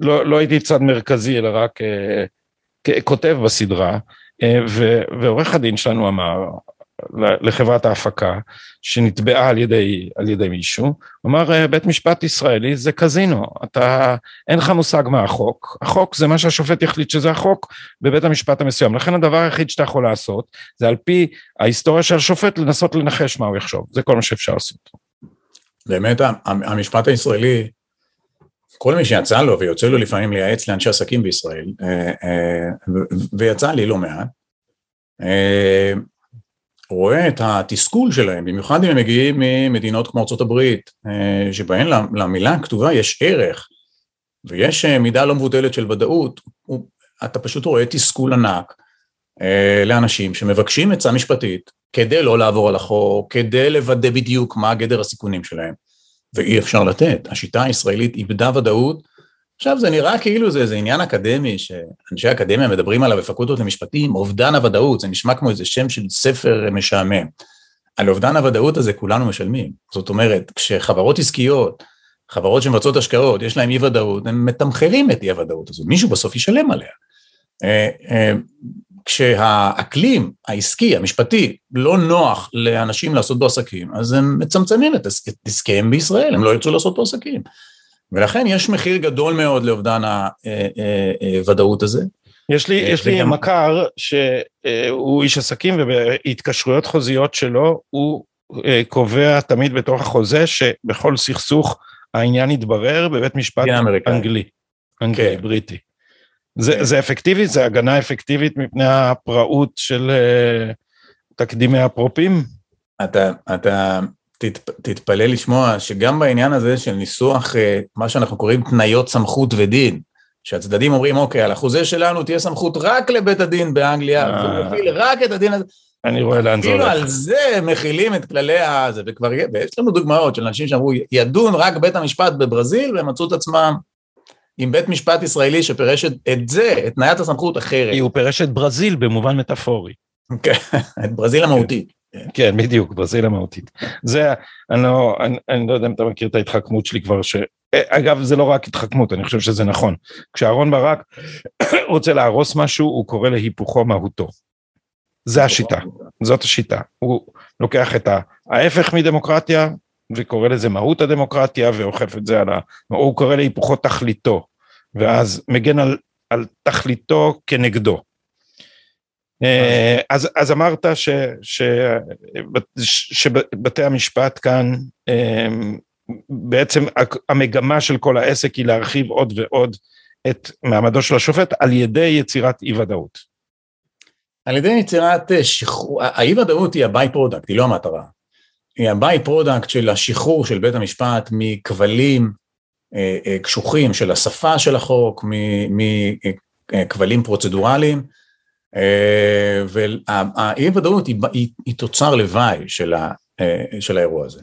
לא, לא הייתי צד מרכזי, אלא רק uh, כותב בסדרה, uh, ועורך הדין שלנו אמר לחברת ההפקה, שנתבעה על ידי, על ידי מישהו, אמר, אה, בית משפט ישראלי זה קזינו, אתה, אין לך מושג מה החוק, החוק זה מה שהשופט יחליט שזה החוק בבית המשפט המסוים, לכן הדבר היחיד שאתה יכול לעשות, זה על פי ההיסטוריה של השופט לנסות לנחש מה הוא יחשוב, זה כל מה שאפשר לעשות. באמת המשפט הישראלי, כל מי שיצא לו ויוצא לו לפעמים לייעץ לאנשי עסקים בישראל, אה, אה, ויצא לי לא מעט, אה, רואה את התסכול שלהם, במיוחד אם הם מגיעים ממדינות כמו ארה"ב, שבהן למילה הכתובה יש ערך, ויש מידה לא מבוטלת של ודאות, אתה פשוט רואה תסכול ענק לאנשים שמבקשים עצה משפטית, כדי לא לעבור על החוק, כדי לוודא בדיוק מה גדר הסיכונים שלהם, ואי אפשר לתת. השיטה הישראלית איבדה ודאות. עכשיו זה נראה כאילו זה איזה עניין אקדמי, שאנשי אקדמיה מדברים עליו בפקולטות למשפטים, אובדן הוודאות, זה נשמע כמו איזה שם של ספר משעמם. על אובדן הוודאות הזה כולנו משלמים. זאת אומרת, כשחברות עסקיות, חברות שמבצעות השקעות, יש להן אי ודאות, הם מתמחרים את אי הוודאות הזאת, מישהו בסוף ישלם עליה. אה, אה, כשהאקלים העסקי, המשפטי, לא נוח לאנשים לעשות בו עסקים, אז הם מצמצמים את עסקיהם בישראל, הם לא ירצו לעשות בו עסקים. ולכן יש מחיר גדול מאוד לאובדן הוודאות הזה. יש לי, יש לי מכר שהוא איש עסקים ובהתקשרויות חוזיות שלו הוא קובע תמיד בתוך החוזה שבכל סכסוך העניין יתברר בבית משפט אנגלי. אנגלי, כן. בריטי. זה, כן. זה אפקטיבי? זה הגנה אפקטיבית מפני הפראות של uh, תקדימי הפרופים? אתה, אתה תת, תתפלא לשמוע שגם בעניין הזה של ניסוח uh, מה שאנחנו קוראים תניות סמכות ודין, שהצדדים אומרים, אוקיי, על החוזה שלנו תהיה סמכות רק לבית הדין באנגליה, אה. והוא מפעיל רק את הדין הזה. אני רואה לאן זה הולך. אפילו על זה מכילים את כללי הזה, וכבר, ויש לנו דוגמאות של אנשים שאמרו, ידון רק בית המשפט בברזיל, והם מצאו את עצמם עם בית משפט ישראלי שפירש את זה, את תניית הסמכות אחרת. הוא פירש את ברזיל במובן מטאפורי. כן, את ברזיל המהותית. כן, בדיוק, ברזיל המהותית. זה, אני לא, אני, אני לא יודע אם אתה מכיר את ההתחכמות שלי כבר, ש... אגב, זה לא רק התחכמות, אני חושב שזה נכון. כשאהרן ברק רוצה להרוס משהו, הוא קורא להיפוכו מהותו. זה השיטה, זאת השיטה. הוא לוקח את ההפך מדמוקרטיה וקורא לזה מהות הדמוקרטיה ואוכף את זה על ה... או הוא קורא להיפוכו תכליתו, ואז מגן על, על תכליתו כנגדו. אה, אז, אז אמרת ש, ש, ש, שבתי המשפט כאן, אה, בעצם המגמה של כל העסק היא להרחיב עוד ועוד את מעמדו של השופט על ידי יצירת אי ודאות. על ידי יצירת אה, שחרור, האי ודאות היא ה byproduct, היא לא המטרה. היא ה byproduct של השחרור של בית המשפט מכבלים קשוחים של השפה של החוק, מכבלים פרוצדורליים, אה, והאי ודאות היא, היא, היא תוצר לוואי של, ה, אה, של האירוע הזה.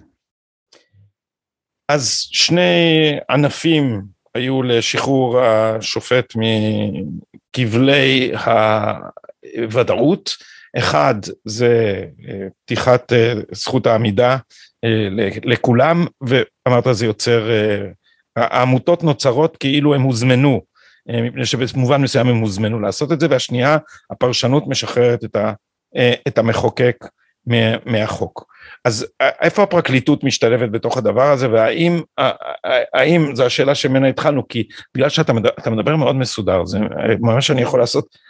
אז שני ענפים היו לשחרור השופט מכבלי הוודאות, אחד זה אה, פתיחת זכות העמידה לכולם, ואמרת זה יוצר, העמותות נוצרות כאילו הם הוזמנו אה, מפני שבמובן מסוים הם הוזמנו לעשות את זה, והשנייה, הפרשנות משחררת את, ה, אה, את המחוקק מהחוק. אז אה, איפה הפרקליטות משתלבת בתוך הדבר הזה, והאם, האם, זו השאלה שממנה התחלנו, כי בגלל שאתה מדבר, מדבר מאוד מסודר, זה ממש אני יכול לעשות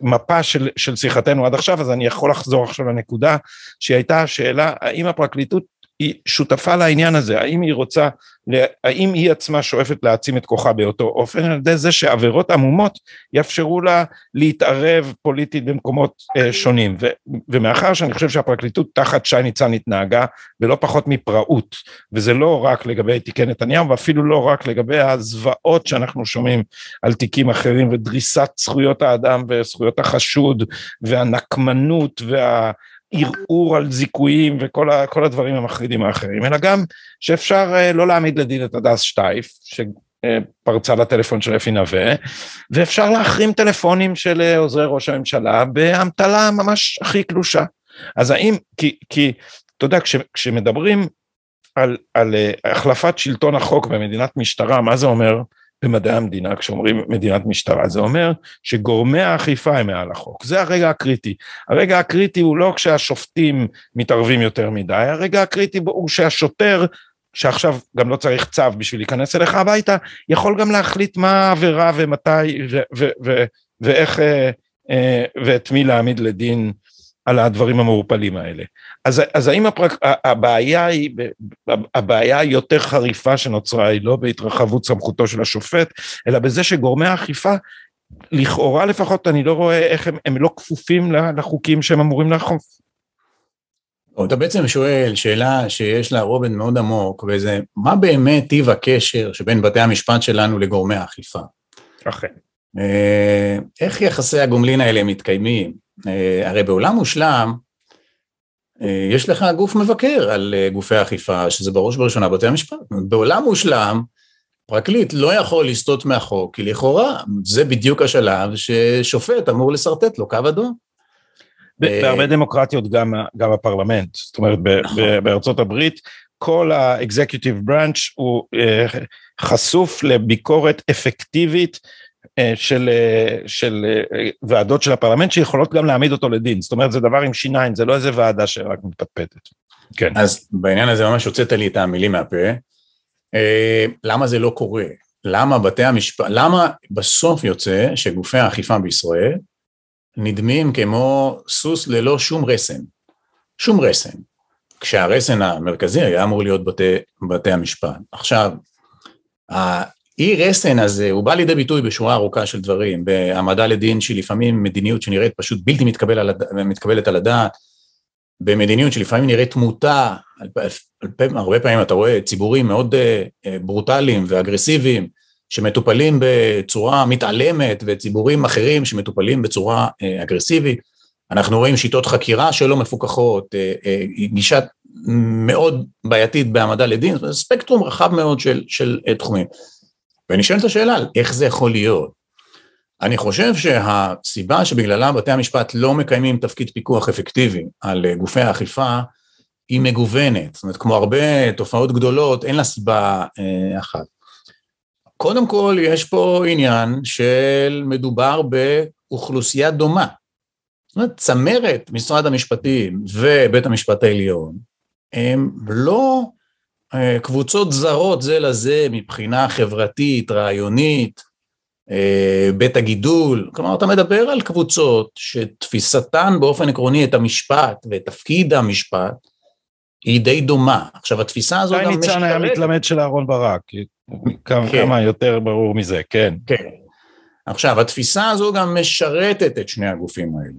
מפה של, של שיחתנו עד עכשיו, אז אני יכול לחזור עכשיו לנקודה שהייתה השאלה, האם הפרקליטות היא שותפה לעניין הזה, האם היא רוצה, האם היא עצמה שואפת להעצים את כוחה באותו אופן, על ידי זה שעבירות עמומות יאפשרו לה להתערב פוליטית במקומות אה, שונים. ו, ומאחר שאני חושב שהפרקליטות תחת שי ניצן התנהגה ולא פחות מפראות, וזה לא רק לגבי תיקי נתניהו, ואפילו לא רק לגבי הזוועות שאנחנו שומעים על תיקים אחרים, ודריסת זכויות האדם וזכויות החשוד, והנקמנות וה... ערעור על זיכויים וכל ה, הדברים המחרידים האחרים, אלא גם שאפשר uh, לא להעמיד לדין את הדס שטייף, שפרצה לטלפון של אפי נווה, ואפשר להחרים טלפונים של uh, עוזרי ראש הממשלה באמתלה ממש הכי קלושה. אז האם, כי, כי אתה יודע, כש, כשמדברים על, על uh, החלפת שלטון החוק במדינת משטרה, מה זה אומר? במדעי המדינה, כשאומרים מדינת משטרה, זה אומר שגורמי האכיפה הם מעל החוק, זה הרגע הקריטי. הרגע הקריטי הוא לא כשהשופטים מתערבים יותר מדי, הרגע הקריטי הוא שהשוטר, שעכשיו גם לא צריך צו בשביל להיכנס אליך הביתה, יכול גם להחליט מה העבירה ומתי ואיך אה, אה, ואת מי להעמיד לדין על הדברים המעורפלים האלה. אז, אז האם הפרק, הבעיה היא, הבעיה היותר חריפה שנוצרה היא לא בהתרחבות סמכותו של השופט, אלא בזה שגורמי האכיפה, לכאורה לפחות אני לא רואה איך הם, הם לא כפופים לחוקים שהם אמורים לאכוף. אתה בעצם שואל שאלה שיש לה רובד מאוד עמוק, וזה מה באמת טיב הקשר שבין בתי המשפט שלנו לגורמי האכיפה? אכן. אה, איך יחסי הגומלין האלה מתקיימים? אה, הרי בעולם מושלם, אה, יש לך גוף מבקר על אה, גופי האכיפה, שזה בראש ובראשונה בתי המשפט. בעולם מושלם, פרקליט לא יכול לסטות מהחוק, כי לכאורה זה בדיוק השלב ששופט אמור לשרטט לו קו אדום. בהרבה דמוקרטיות גם, גם הפרלמנט, זאת אומרת נכון. בארצות הברית כל ה-executive branch הוא חשוף לביקורת אפקטיבית של, אה, של אה, ועדות של הפרלמנט שיכולות גם להעמיד אותו לדין, זאת אומרת זה דבר עם שיניים, זה לא איזה ועדה שרק מתפטפטת. כן. אז בעניין הזה ממש הוצאת לי את המילים מהפה. למה זה לא קורה? למה בתי המשפט, למה בסוף יוצא שגופי האכיפה בישראל נדמים כמו סוס ללא שום רסן? שום רסן. כשהרסן המרכזי היה אמור להיות בתי, בתי המשפט. עכשיו, אי רסן הזה הוא בא לידי ביטוי בשורה ארוכה של דברים, בהעמדה לדין שהיא לפעמים מדיניות שנראית פשוט בלתי מתקבל על הד... מתקבלת על הדעת, במדיניות שלפעמים נראית תמותה, הרבה פעמים אתה רואה ציבורים מאוד אה, אה, ברוטליים ואגרסיביים שמטופלים בצורה מתעלמת וציבורים אחרים שמטופלים בצורה אה, אגרסיבית. אנחנו רואים שיטות חקירה שלא מפוקחות, גישה מאוד בעייתית בהעמדה לדין, ספקטרום רחב מאוד של, של תחומים. ונשאלת השאלה, איך זה יכול להיות? אני חושב שהסיבה שבגללה בתי המשפט לא מקיימים תפקיד פיקוח אפקטיבי על גופי האכיפה, היא מגוונת, זאת אומרת, כמו הרבה תופעות גדולות, אין לה סיבה אה, אחת. קודם כל, יש פה עניין של מדובר באוכלוסייה דומה. זאת אומרת, צמרת משרד המשפטים ובית המשפט העליון, הם לא אה, קבוצות זרות זה לזה מבחינה חברתית, רעיונית, אה, בית הגידול, כלומר אתה מדבר על קבוצות שתפיסתן באופן עקרוני את המשפט ואת תפקיד המשפט היא די דומה. עכשיו התפיסה הזו גם משתלטת. ניצן היה מתלמד של אהרן ברק, כמה, כן. כמה יותר ברור מזה, כן. כן. עכשיו התפיסה הזו גם משרתת את שני הגופים האלה.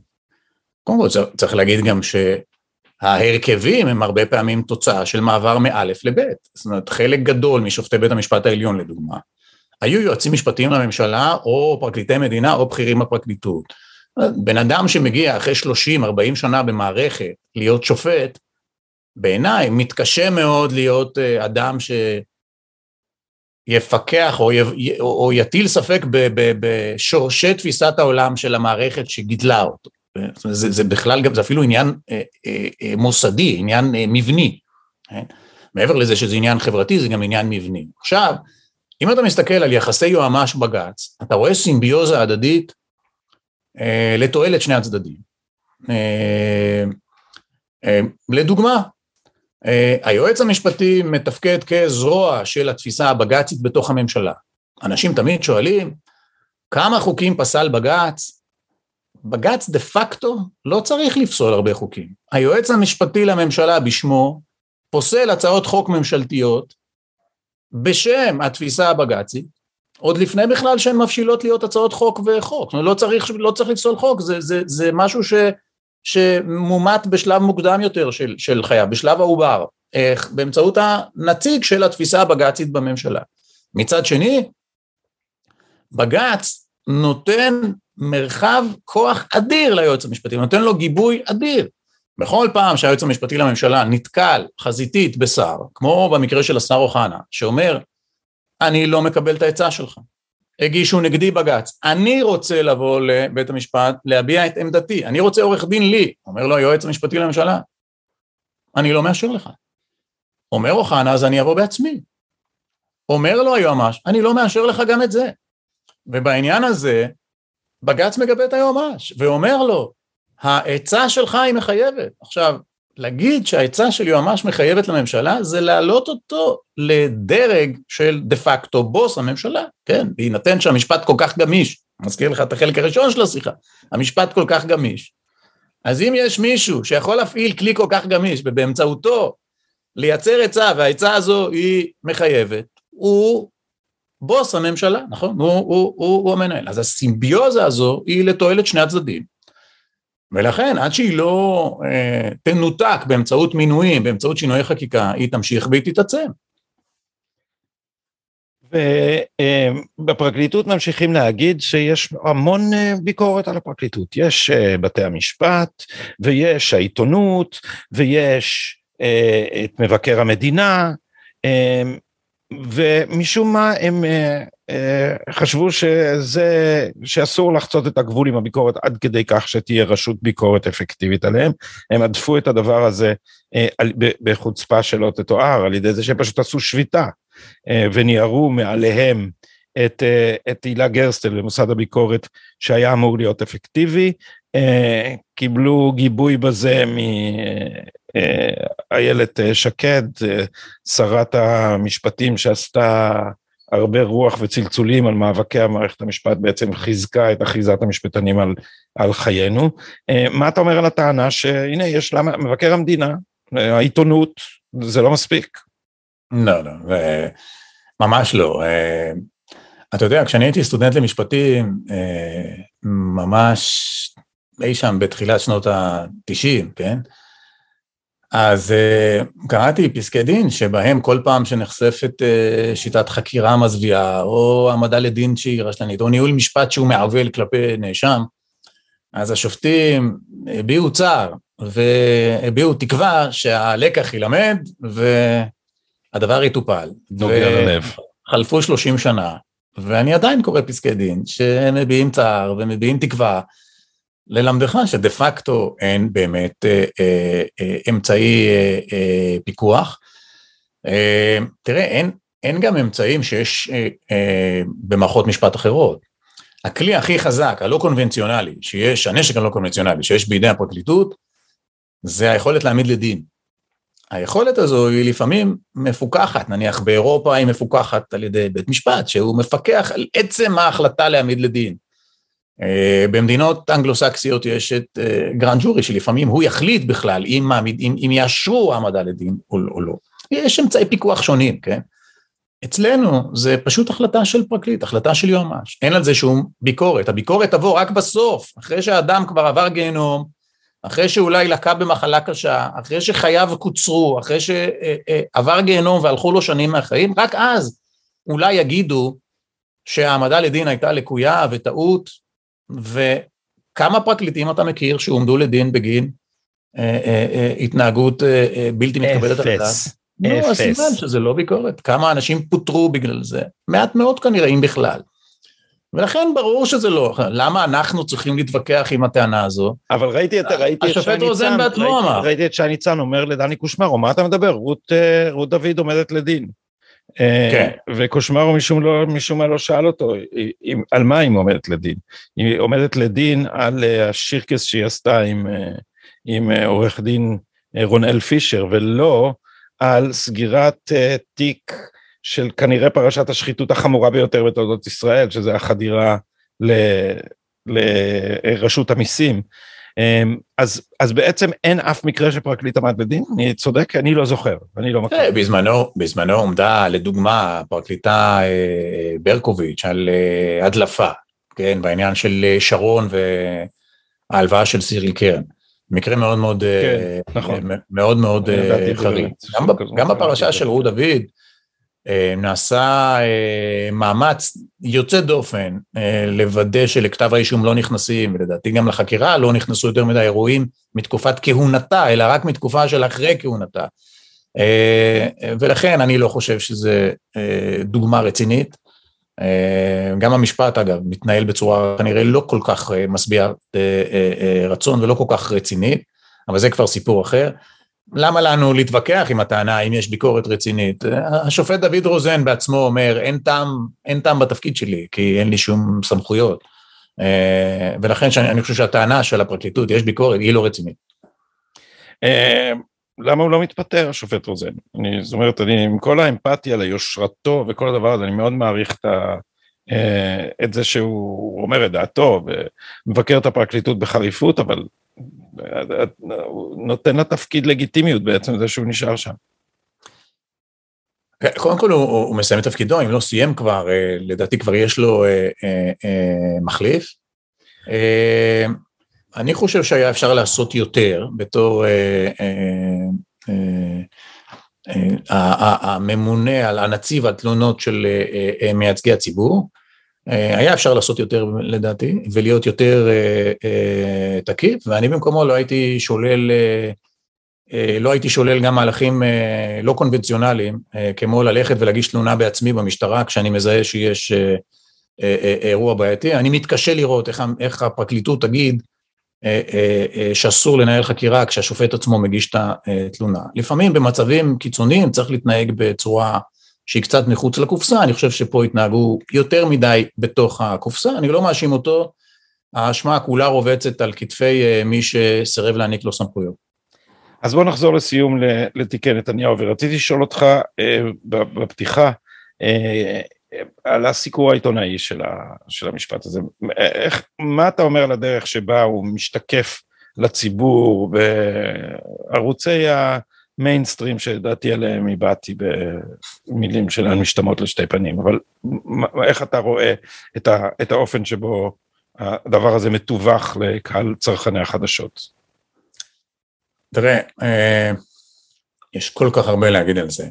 קודם כל צריך להגיד גם שההרכבים הם הרבה פעמים תוצאה של מעבר מאלף לבית. זאת אומרת חלק גדול משופטי בית המשפט העליון לדוגמה, היו יועצים משפטיים לממשלה או פרקליטי מדינה או בכירים בפרקליטות. בן אדם שמגיע אחרי 30-40 שנה במערכת להיות שופט, בעיניי מתקשה מאוד להיות אה, אדם שיפקח או, י, או יטיל ספק בשורשי תפיסת העולם של המערכת שגידלה אותו. זה, זה בכלל גם, זה אפילו עניין אה, אה, מוסדי, עניין מבני. כן? מעבר לזה שזה עניין חברתי, זה גם עניין מבני. עכשיו, אם אתה מסתכל על יחסי יועמ"ש בג"ץ, אתה רואה סימביוזה הדדית אה, לתועלת שני הצדדים. אה, אה, לדוגמה, אה, היועץ המשפטי מתפקד כזרוע של התפיסה הבג"צית בתוך הממשלה. אנשים תמיד שואלים, כמה חוקים פסל בג"ץ? בג"ץ דה פקטו לא צריך לפסול הרבה חוקים. היועץ המשפטי לממשלה בשמו פוסל הצעות חוק ממשלתיות בשם התפיסה הבג"צית, עוד לפני בכלל שהן מבשילות להיות הצעות חוק וחוק. לא צריך, לא צריך לפסול חוק, זה, זה, זה משהו ש... שמומט בשלב מוקדם יותר של, של חייו, בשלב העובר, איך, באמצעות הנציג של התפיסה הבג"צית בממשלה. מצד שני, בג"ץ נותן מרחב כוח אדיר ליועץ המשפטי, נותן לו גיבוי אדיר. בכל פעם שהיועץ המשפטי לממשלה נתקל חזיתית בשר, כמו במקרה של השר אוחנה, שאומר, אני לא מקבל את העצה שלך, הגישו נגדי בג"ץ, אני רוצה לבוא לבית המשפט להביע את עמדתי, אני רוצה עורך דין לי, אומר לו היועץ המשפטי לממשלה, אני לא מאשר לך. אומר אוחנה, אז אני אבוא בעצמי. אומר לו היועמ"ש, אני לא מאשר לך גם את זה. ובעניין הזה, בג"ץ מגבה את היועמ"ש, ואומר לו, העצה שלך היא מחייבת. עכשיו, להגיד שהעצה של יועמ"ש מחייבת לממשלה, זה להעלות אותו לדרג של דה פקטו בוס הממשלה, כן? בהינתן שהמשפט כל כך גמיש, מזכיר לך את החלק הראשון של השיחה, המשפט כל כך גמיש. אז אם יש מישהו שיכול להפעיל כלי כל כך גמיש ובאמצעותו לייצר עצה והעצה הזו היא מחייבת, הוא בוס הממשלה, נכון? הוא, הוא, הוא, הוא המנהל. אז הסימביוזה הזו היא לתועלת שני הצדדים. ולכן עד שהיא לא אה, תנותק באמצעות מינויים, באמצעות שינויי חקיקה, היא תמשיך והיא תתעצם. ובפרקליטות ממשיכים להגיד שיש המון אה, ביקורת על הפרקליטות. יש אה, בתי המשפט, ויש העיתונות, ויש אה, את מבקר המדינה, ומשום מה הם אה, חשבו שזה, שאסור לחצות את הגבול עם הביקורת עד כדי כך שתהיה רשות ביקורת אפקטיבית עליהם. הם הדפו את הדבר הזה אה, בחוצפה שלא תתואר, על ידי זה שהם פשוט עשו שביתה אה, וניערו מעליהם את, את הילה גרסטל במוסד הביקורת שהיה אמור להיות אפקטיבי, קיבלו גיבוי בזה מאיילת שקד, שרת המשפטים שעשתה הרבה רוח וצלצולים על מאבקי המערכת המשפט בעצם חיזקה את אחיזת המשפטנים על, על חיינו. אה, מה אתה אומר על הטענה שהנה יש למה מבקר המדינה, אה, העיתונות, זה לא מספיק? לא, לא, ממש לא. אה, אתה יודע, כשאני הייתי סטודנט למשפטים, אה, ממש אי שם בתחילת שנות ה-90, כן? אז uh, קראתי פסקי דין שבהם כל פעם שנחשפת uh, שיטת חקירה מזוויעה, או העמדה לדין שהיא רשלנית, או ניהול משפט שהוא מעוול כלפי נאשם, אז השופטים הביעו צער והביעו תקווה שהלקח יילמד והדבר יטופל. נוגע ללב. חלפו 30 שנה, ואני עדיין קורא פסקי דין שהם מביעים צער ומביעים תקווה. ללמדך שדה פקטו אין באמת אה, אה, אה, אמצעי אה, אה, פיקוח. אה, תראה, אין, אין גם אמצעים שיש אה, אה, במערכות משפט אחרות. הכלי הכי חזק, הלא קונבנציונלי, שיש, הנשק הלא קונבנציונלי שיש בידי הפרקליטות, זה היכולת להעמיד לדין. היכולת הזו היא לפעמים מפוקחת, נניח באירופה היא מפוקחת על ידי בית משפט, שהוא מפקח על עצם ההחלטה להעמיד לדין. אה, במדינות אנגלו-סקסיות יש את אה, grand jury, שלפעמים הוא יחליט בכלל אם, אם, אם יאשרו העמדה לדין או, או לא. יש אמצעי פיקוח שונים, כן? אצלנו זה פשוט החלטה של פרקליט, החלטה של יועמ"ש, אין על זה שום ביקורת, הביקורת תבוא רק בסוף, אחרי שהאדם כבר עבר גיהנום, אחרי שאולי לקה במחלה קשה, אחרי שחייו קוצרו, אחרי שעבר גיהנום והלכו לו שנים מהחיים, רק אז אולי יגידו שהעמדה לדין הייתה לקויה וטעות, וכמה פרקליטים אתה מכיר שהועמדו לדין בגין אה, אה, אה, התנהגות בלתי מתקבלת על הדעת? אפס. נו, אז סימן שזה לא ביקורת. כמה אנשים פוטרו בגלל זה? מעט מאוד כנראה, אם בכלל. ולכן ברור שזה לא, למה אנחנו צריכים להתווכח עם הטענה הזו? אבל ראיתי את, ראיתי את שי ניצן, ראיתי, ראיתי את שי ניצן אומר לדני קושמרו, מה אתה מדבר? רות, רות דוד עומדת לדין. אה, כן. וקושמרו משום, לא, משום מה לא שאל אותו על מה היא עומדת לדין. היא עומדת לדין על אה, השירקס שהיא עשתה עם, עם עורך דין רונאל פישר, ולא על סגירת תיק של כנראה פרשת השחיתות החמורה ביותר בתולדות ישראל, שזה החדירה ל, לרשות המיסים. אמ, אז, אז בעצם אין אף מקרה שפרקליט עמד לדין? אני צודק? אני לא זוכר, אני לא מכיר. אה, בזמנו, בזמנו עומדה לדוגמה פרקליטה אה, ברקוביץ' על אה, הדלפה, כן, בעניין של שרון וההלוואה של סיריל קרן. מקרה מאוד מאוד, כן, נכון. מאוד מאוד חריג. גם, גם בפרשה של רות דוד, נעשה אה, מאמץ יוצא דופן אה, לוודא שלכתב האישום לא נכנסים, ולדעתי גם לחקירה לא נכנסו יותר מדי אירועים מתקופת כהונתה, אלא רק מתקופה של אחרי כהונתה. ולכן אני לא חושב שזה דוגמה רצינית. גם המשפט אגב מתנהל בצורה כנראה לא כל כך משביעת רצון ולא כל כך רצינית, אבל זה כבר סיפור אחר. למה לנו להתווכח עם הטענה אם יש ביקורת רצינית? השופט דוד רוזן בעצמו אומר, אין טעם, אין טעם בתפקיד שלי, כי אין לי שום סמכויות. אה, ולכן שאני, אני חושב שהטענה של הפרקליטות, יש ביקורת, היא לא רצינית. אה, למה הוא לא מתפטר, השופט רוזן? אני, זאת אומרת, אני עם כל האמפתיה ליושרתו וכל הדבר הזה, אני מאוד מעריך את, ה, אה, את זה שהוא אומר את דעתו ומבקר את הפרקליטות בחריפות, אבל נותן לה תפקיד לגיטימיות בעצם זה שהוא נשאר שם. קודם כל הוא, הוא מסיים את תפקידו, אם לא סיים כבר, אה, לדעתי כבר יש לו אה, אה, מחליף. אני חושב שהיה אפשר לעשות יותר בתור הממונה על הנציב על תלונות של מייצגי הציבור. אה, היה אפשר לעשות יותר לדעתי, ולהיות יותר אה, אה, תקיף, ואני במקומו לא הייתי שולל, לא הייתי שולל גם מהלכים לא קונבנציונליים, כמו ללכת ולהגיש תלונה בעצמי במשטרה כשאני מזהה שיש אירוע בעייתי. אני מתקשה לראות איך, איך הפרקליטות תגיד שאסור לנהל חקירה כשהשופט עצמו מגיש את התלונה. לפעמים במצבים קיצוניים צריך להתנהג בצורה שהיא קצת מחוץ לקופסה, אני חושב שפה התנהגו יותר מדי בתוך הקופסה, אני לא מאשים אותו, האשמה כולה רובצת על כתפי אה, מי שסירב להעניק לו סמכויות. אז בוא נחזור לסיום לתיקי נתניהו, ורציתי לשאול אותך אה, בפתיחה, אה, על הסיקור העיתונאי של, ה, של המשפט הזה, איך, מה אתה אומר על הדרך שבה הוא משתקף לציבור בערוצי מיינסטרים שלדעתי עליהם הבעתי במילים שלהן משתמעות לשתי פנים, אבל איך אתה רואה את, ה, את האופן שבו הדבר הזה מתווך לקהל צרכני החדשות? תראה, אה, יש כל כך הרבה להגיד על זה.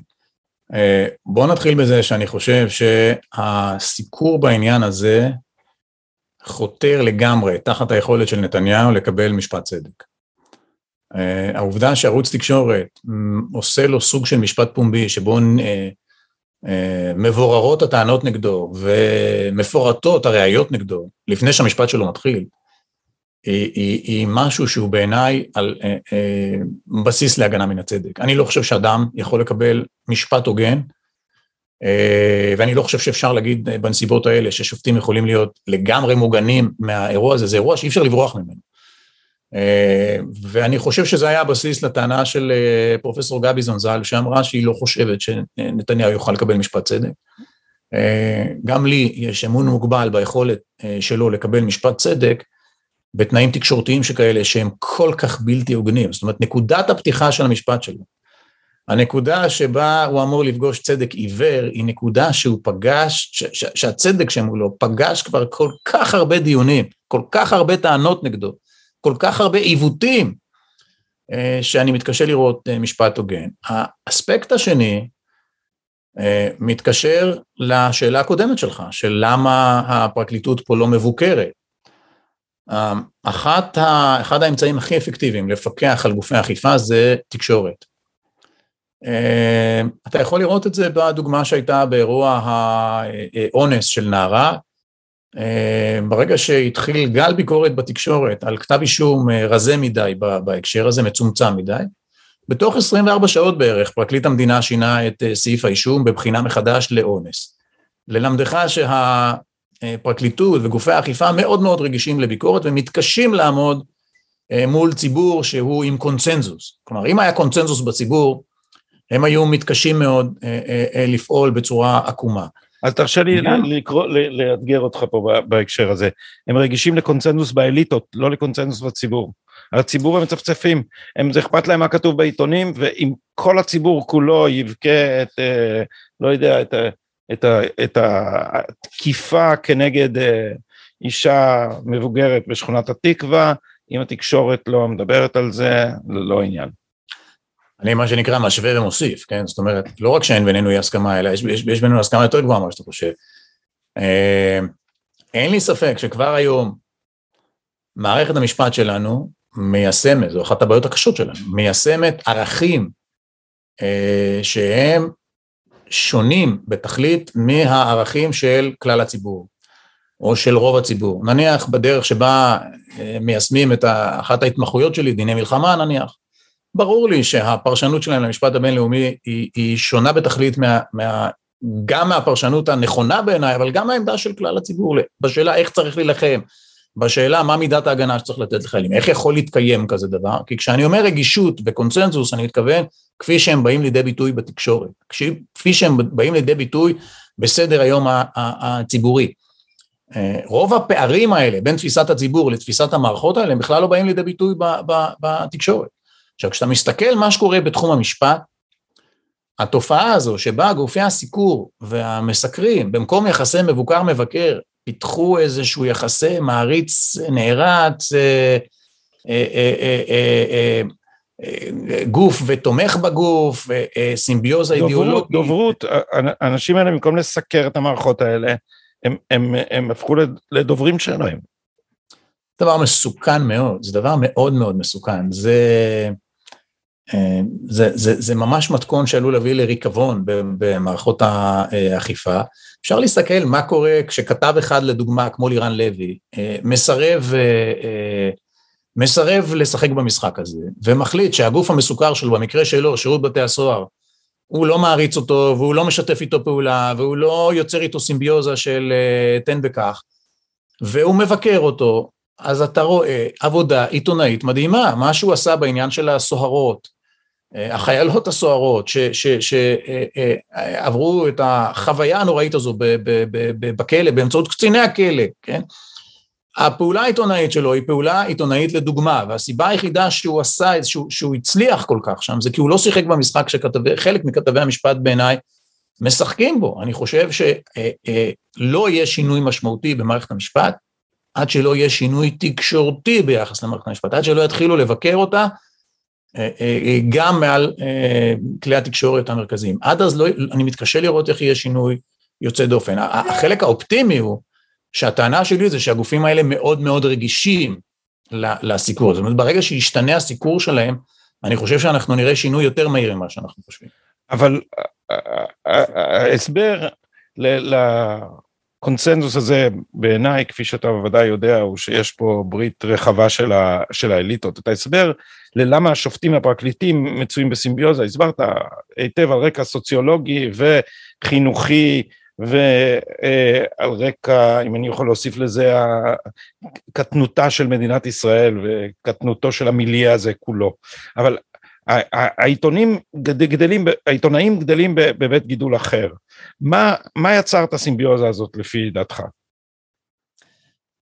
אה, בואו נתחיל בזה שאני חושב שהסיקור בעניין הזה חותר לגמרי תחת היכולת של נתניהו לקבל משפט צדק. Uh, העובדה שערוץ תקשורת um, עושה לו סוג של משפט פומבי שבו uh, מבוררות הטענות נגדו ומפורטות הראיות נגדו לפני שהמשפט שלו מתחיל, היא, היא, היא משהו שהוא בעיניי על uh, uh, בסיס להגנה מן הצדק. אני לא חושב שאדם יכול לקבל משפט הוגן, uh, ואני לא חושב שאפשר להגיד בנסיבות האלה ששופטים יכולים להיות לגמרי מוגנים מהאירוע הזה, זה אירוע שאי אפשר לברוח ממנו. אה, ואני חושב שזה היה הבסיס לטענה של אה, פרופסור גביזון ז"ל, שאמרה שהיא לא חושבת שנתניהו יוכל לקבל משפט צדק. אה, גם לי יש אמון מוגבל ביכולת שלו לקבל משפט צדק, בתנאים תקשורתיים שכאלה שהם כל כך בלתי הוגנים. זאת אומרת, נקודת הפתיחה של המשפט שלו, הנקודה שבה הוא אמור לפגוש צדק עיוור, היא נקודה שהוא פגש, שהצדק שמולו פגש כבר כל כך הרבה דיונים, כל כך הרבה טענות נגדו, כל כך הרבה עיוותים, אה, שאני מתקשה לראות אה, משפט הוגן. האספקט השני אה, מתקשר לשאלה הקודמת שלך, של למה הפרקליטות פה לא מבוקרת. אחת ה, אחד האמצעים הכי אפקטיביים לפקח על גופי אכיפה זה תקשורת. אתה יכול לראות את זה בדוגמה שהייתה באירוע האונס של נערה, ברגע שהתחיל גל ביקורת בתקשורת על כתב אישום אה, רזה מדי בהקשר הזה, מצומצם מדי, בתוך 24 שעות בערך פרקליט המדינה שינה את אה, סעיף האישום בבחינה מחדש לאונס. ללמדך שהפרקליטות וגופי האכיפה מאוד מאוד רגישים לביקורת ומתקשים לעמוד מול ציבור שהוא עם קונצנזוס. כלומר, אם היה קונצנזוס בציבור, הם היו מתקשים מאוד לפעול בצורה עקומה. אז תרשה לי לקרוא, לאתגר אותך פה בהקשר הזה. הם רגישים לקונצנזוס באליטות, לא לקונצנזוס בציבור. הציבור הם מצפצפים, הם, זה אכפת להם מה כתוב בעיתונים, ואם כל הציבור כולו יבכה את, אה, לא יודע, את, את, את התקיפה כנגד אה, אישה מבוגרת בשכונת התקווה, אם התקשורת לא מדברת על זה, לא עניין. אני מה שנקרא משווה ומוסיף, כן? זאת אומרת, לא רק שאין בינינו אי הסכמה, אלא יש, יש, יש בינינו הסכמה יותר גבוהה ממה שאתה חושב. אה, אין לי ספק שכבר היום מערכת המשפט שלנו מיישמת, זו אחת הבעיות הקשות שלנו, מיישמת ערכים אה, שהם שונים בתכלית מהערכים של כלל הציבור, או של רוב הציבור. נניח בדרך שבה אה, מיישמים את אחת ההתמחויות שלי, דיני מלחמה נניח, ברור לי שהפרשנות שלהם למשפט הבינלאומי היא, היא שונה בתכלית מה, מה, גם מהפרשנות הנכונה בעיניי, אבל גם מהעמדה של כלל הציבור, בשאלה איך צריך להילחם, בשאלה מה מידת ההגנה שצריך לתת לחיילים, איך יכול להתקיים כזה דבר, כי כשאני אומר רגישות וקונצנזוס, אני מתכוון כפי שהם באים לידי ביטוי בתקשורת, כפי שהם באים לידי ביטוי בסדר היום הציבורי. אה, רוב הפערים האלה בין תפיסת הציבור לתפיסת המערכות האלה, הם בכלל לא באים לידי ביטוי בתקשורת. עכשיו, כשאתה מסתכל מה שקורה בתחום המשפט, התופעה הזו שבה גופי הסיקור והמסקרים, במקום יחסי מבוקר-מבקר, פיתחו איזשהו יחסי מעריץ נערץ, אה, אה, אה, גוף ותומך בגוף, סימביוזה אידיאולוגית. דוברות, האנשים האלה במקום לסקר את המערכות האלה, הם, הם, הם הפכו לדוברים שלהם. דבר מסוכן מאוד, זה דבר מאוד מאוד מסוכן. זה, אה, זה, זה, זה ממש מתכון שעלול להביא לריקבון במערכות האכיפה. אפשר להסתכל מה קורה כשכתב אחד, לדוגמה, כמו לירן לוי, אה, מסרב, אה, מסרב לשחק במשחק הזה, ומחליט שהגוף המסוכר שלו, במקרה שלו, שירות בתי הסוהר, הוא לא מעריץ אותו, והוא לא משתף איתו פעולה, והוא לא יוצר איתו סימביוזה של תן וקח, והוא מבקר אותו, אז אתה רואה עבודה עיתונאית מדהימה, מה שהוא עשה בעניין של הסוהרות, אה, החיילות הסוהרות שעברו את החוויה הנוראית הזו בכלא באמצעות קציני הכלא, כן? הפעולה העיתונאית שלו היא פעולה עיתונאית לדוגמה, והסיבה היחידה שהוא עשה, שהוא, שהוא הצליח כל כך שם, זה כי הוא לא שיחק במשחק שחלק מכתבי המשפט בעיניי משחקים בו. אני חושב שלא יהיה שינוי משמעותי במערכת המשפט, עד שלא יהיה שינוי תקשורתי ביחס למערכת המשפט, עד שלא יתחילו לבקר אותה גם מעל כלי התקשורת המרכזיים. עד אז לא, אני מתקשה לראות איך יהיה שינוי יוצא דופן. החלק האופטימי הוא שהטענה שלי זה שהגופים האלה מאוד מאוד רגישים לסיקור. זאת אומרת, ברגע שישתנה הסיקור שלהם, אני חושב שאנחנו נראה שינוי יותר מהיר ממה שאנחנו חושבים. אבל ההסבר לקונצנזוס הזה בעיניי, כפי שאתה בוודאי יודע, הוא שיש פה ברית רחבה של, ה, של האליטות. את ההסבר ללמה השופטים והפרקליטים מצויים בסימביוזה, הסברת היטב על רקע סוציולוגי וחינוכי ועל רקע, אם אני יכול להוסיף לזה, קטנותה של מדינת ישראל וקטנותו של המיליה הזה כולו. אבל העיתונים גדלים, העיתונאים גדלים בבית גידול אחר. מה, מה יצר את הסימביוזה הזאת לפי דעתך?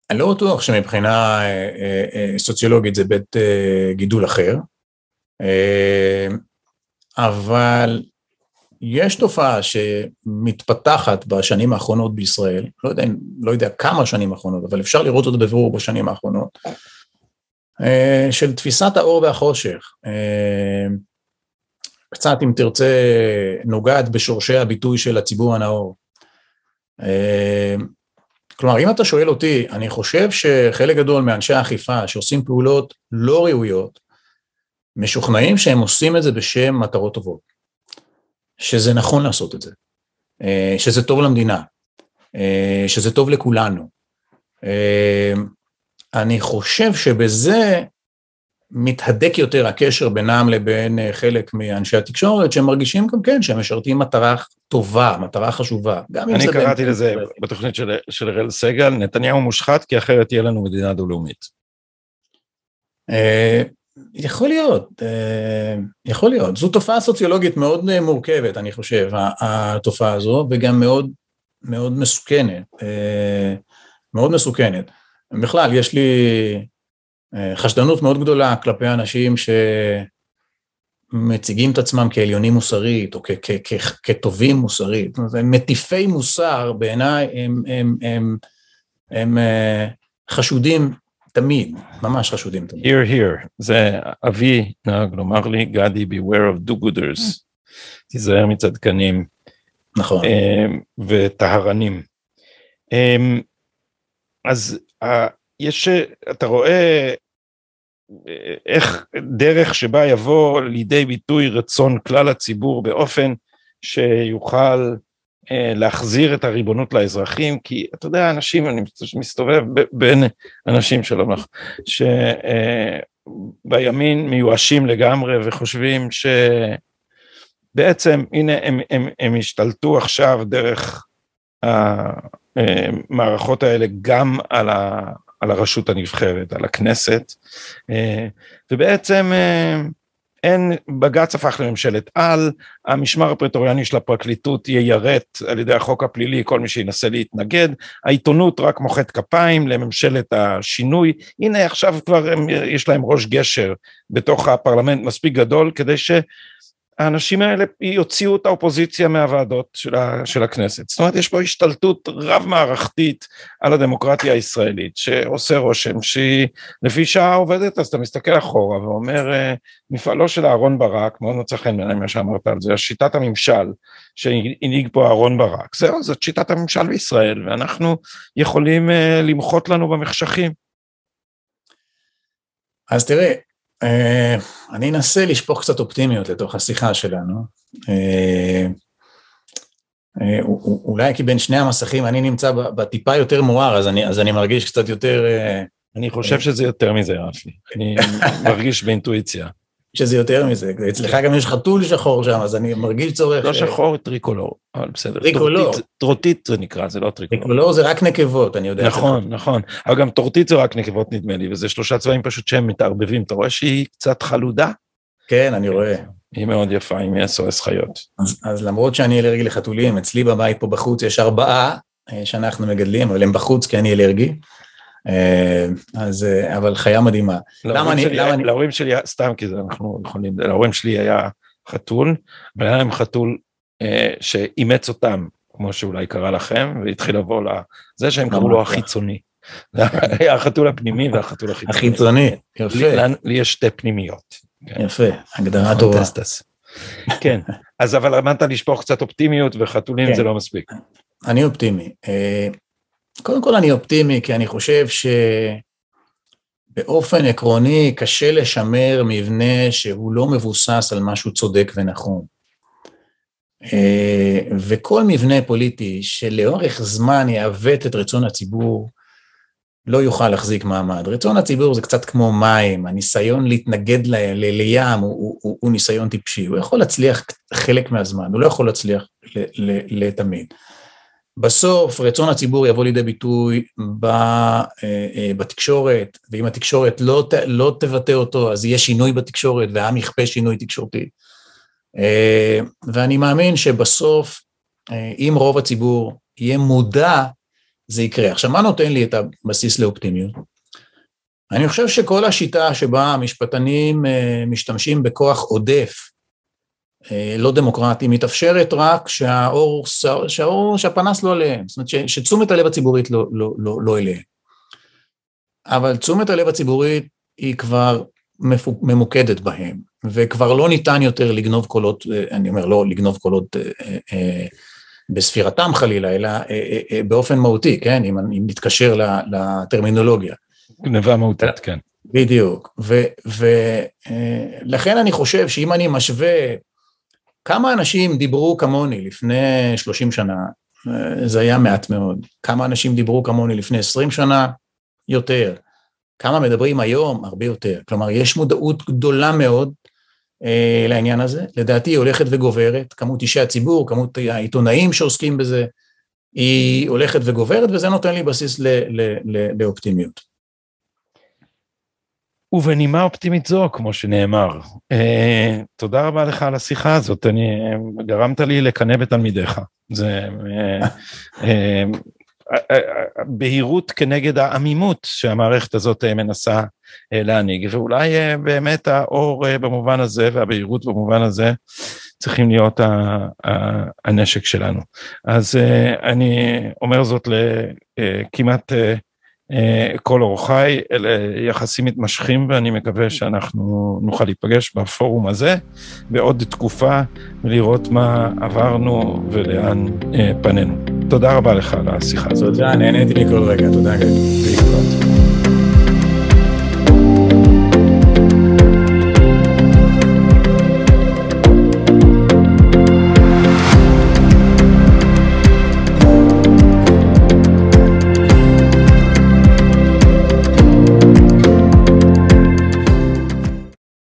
אני לא בטוח שמבחינה אה, אה, אה, סוציולוגית זה בית גידול אחר, אבל יש תופעה שמתפתחת בשנים האחרונות בישראל, לא יודע, לא יודע כמה שנים האחרונות, אבל אפשר לראות אותה בבירור בשנים האחרונות, של תפיסת האור והחושך. קצת, אם תרצה, נוגעת בשורשי הביטוי של הציבור הנאור. כלומר, אם אתה שואל אותי, אני חושב שחלק גדול מאנשי האכיפה שעושים פעולות לא ראויות, משוכנעים שהם עושים את זה בשם מטרות טובות. שזה נכון לעשות את זה, אה, שזה טוב למדינה, אה, שזה טוב לכולנו. אה, אני חושב שבזה מתהדק יותר הקשר בינם לבין חלק מאנשי התקשורת, שהם מרגישים גם כן שהם משרתים מטרה טובה, מטרה חשובה. אני קראתי לזה בתוכנית של אראל סגל, נתניהו מושחת כי אחרת תהיה לנו מדינה דו-לאומית. יכול להיות, אה, יכול להיות. זו תופעה סוציולוגית מאוד אה, מורכבת, אני חושב, התופעה הזו, וגם מאוד מאוד מסוכנת, אה, מאוד מסוכנת. בכלל, יש לי חשדנות מאוד גדולה כלפי אנשים שמציגים את עצמם כעליונים מוסרית, או כטובים מוסרית. זאת אומרת, מטיפי מוסר, בעיניי, הם, הם, הם, הם, הם חשודים תמיד, ממש חשודים תמיד. Here, here, זה אבי נהג לומר לי, גדי, beware of do-gooders, תיזהר מצדקנים. נכון. אמ, וטהרנים. אמ, אז יש, אתה רואה איך דרך שבה יבוא לידי ביטוי רצון כלל הציבור באופן שיוכל אה, להחזיר את הריבונות לאזרחים, כי אתה יודע, אנשים, אני מסתובב בין אנשים, שלום לך, שבימין אה, מיואשים לגמרי וחושבים שבעצם, הנה, הם, הם, הם השתלטו עכשיו דרך המערכות האלה גם על, ה, על הרשות הנבחרת, על הכנסת, אה, ובעצם אין, בג"ץ הפך לממשלת על, המשמר הפרטוריאני של הפרקליטות יירט על ידי החוק הפלילי כל מי שינסה להתנגד, העיתונות רק מוחאת כפיים לממשלת השינוי, הנה עכשיו כבר הם, יש להם ראש גשר בתוך הפרלמנט מספיק גדול כדי ש... האנשים האלה יוציאו את האופוזיציה מהוועדות של, ה, של הכנסת. זאת אומרת, יש פה השתלטות רב-מערכתית על הדמוקרטיה הישראלית, שעושה רושם שהיא לפי שעה עובדת, אז אתה מסתכל אחורה ואומר, אה, מפעלו של אהרון ברק, מאוד מצא חן בעיניי מה שאמרת על זה, שיטת הממשל שהנהיג פה אהרון ברק, זהו, זאת שיטת הממשל בישראל, ואנחנו יכולים uh, למחות לנו במחשכים. אז תראה, אה, אני אנסה לשפוך קצת אופטימיות לתוך השיחה שלנו. אה, אה, אולי כי בין שני המסכים אני נמצא בטיפה יותר מואר, אז אני, אז אני מרגיש קצת יותר... אני חושב שזה יותר מזה, רפי. אני מרגיש באינטואיציה. שזה יותר מזה, אצלך גם יש חתול שחור שם, אז אני מרגיש צורך... לא שחור, טריקולור, אבל בסדר. טריקולור. טורטית זה נקרא, זה לא טריקולור. טריקולור זה רק נקבות, אני יודע. נכון, נכון, אבל גם טורטית זה רק נקבות נדמה לי, וזה שלושה צבעים פשוט שהם מתערבבים, אתה רואה שהיא קצת חלודה? כן, אני רואה. היא מאוד יפה, היא מ-SOS חיות. אז, אז למרות שאני אלרגי לחתולים, אצלי בבית פה בחוץ יש ארבעה אה, שאנחנו מגדלים, אבל הם בחוץ כי אני אלרגי. אז, אבל חיה מדהימה. למה אני, למה אני... להורים שלי, סתם כי זה אנחנו יכולים, להורים שלי היה חתול, והיה להם חתול שאימץ אותם, כמו שאולי קרה לכם, והתחיל לבוא לזה שהם קראו לו החיצוני. היה החתול הפנימי והחתול החיצוני. החיצוני, יפה. לי יש שתי פנימיות. כן. יפה, הגדרה טובה. כן, אז אבל אמרת לשפוך קצת אופטימיות וחתולים כן. זה לא מספיק. אני אופטימי. קודם כל אני אופטימי כי אני חושב שבאופן עקרוני קשה לשמר מבנה שהוא לא מבוסס על משהו צודק ונכון. אה, וכל מבנה פוליטי שלאורך זמן יעוות את רצון הציבור, לא יוכל להחזיק מעמד. רצון הציבור זה קצת כמו מים, הניסיון להתנגד ל, ל, לים הוא, הוא, הוא, הוא ניסיון טיפשי, הוא יכול להצליח חלק מהזמן, הוא לא יכול להצליח לתמיד. בסוף רצון הציבור יבוא לידי ביטוי ב, אה, אה, בתקשורת, ואם התקשורת לא, לא תבטא אותו, אז יהיה שינוי בתקשורת והעם יכפה שינוי תקשורתי. אה, ואני מאמין שבסוף, אם רוב הציבור יהיה מודע זה יקרה. עכשיו, מה נותן לי את הבסיס לאופטימיות? אני חושב שכל השיטה שבה המשפטנים אה, משתמשים בכוח עודף, אה, לא דמוקרטי, מתאפשרת רק שהאור, שהאור, שהפנס לא עליהם, זאת אומרת שתשומת הלב הציבורית לא, לא, לא, לא אליהם. אבל תשומת הלב הציבורית היא כבר ממוקדת בהם, וכבר לא ניתן יותר לגנוב קולות, אה, אני אומר לא לגנוב קולות בספירתם חלילה, אלא אה, אה, אה, באופן מהותי, כן? אם, אם נתקשר לטרמינולוגיה. גנבה מהותית, כן. בדיוק. ולכן אני חושב שאם אני משווה כמה אנשים דיברו כמוני לפני 30 שנה, זה היה מעט מאוד. כמה אנשים דיברו כמוני לפני 20 שנה? יותר. כמה מדברים היום? הרבה יותר. כלומר, יש מודעות גדולה מאוד אה, לעניין הזה. לדעתי היא הולכת וגוברת, כמות אישי הציבור, כמות העיתונאים שעוסקים בזה, היא הולכת וגוברת, וזה נותן לי בסיס ל, ל, ל, לאופטימיות. ובנימה אופטימית זו, כמו שנאמר, אה, תודה רבה לך על השיחה הזאת, אני, גרמת לי לקנא בתלמידיך. זה אה, אה, בהירות כנגד העמימות שהמערכת הזאת אה, מנסה אה, להנהיג, ואולי אה, באמת האור במובן הזה והבהירות במובן הזה צריכים להיות הנשק שלנו. אז אני אומר זאת לכמעט כל אורחיי, אלה יחסים מתמשכים ואני מקווה שאנחנו נוכל להיפגש בפורום הזה בעוד תקופה ולראות מה עברנו ולאן פנינו. תודה רבה לך על השיחה הזאת. תודה, נהניתי מכל רגע, תודה. להתראות.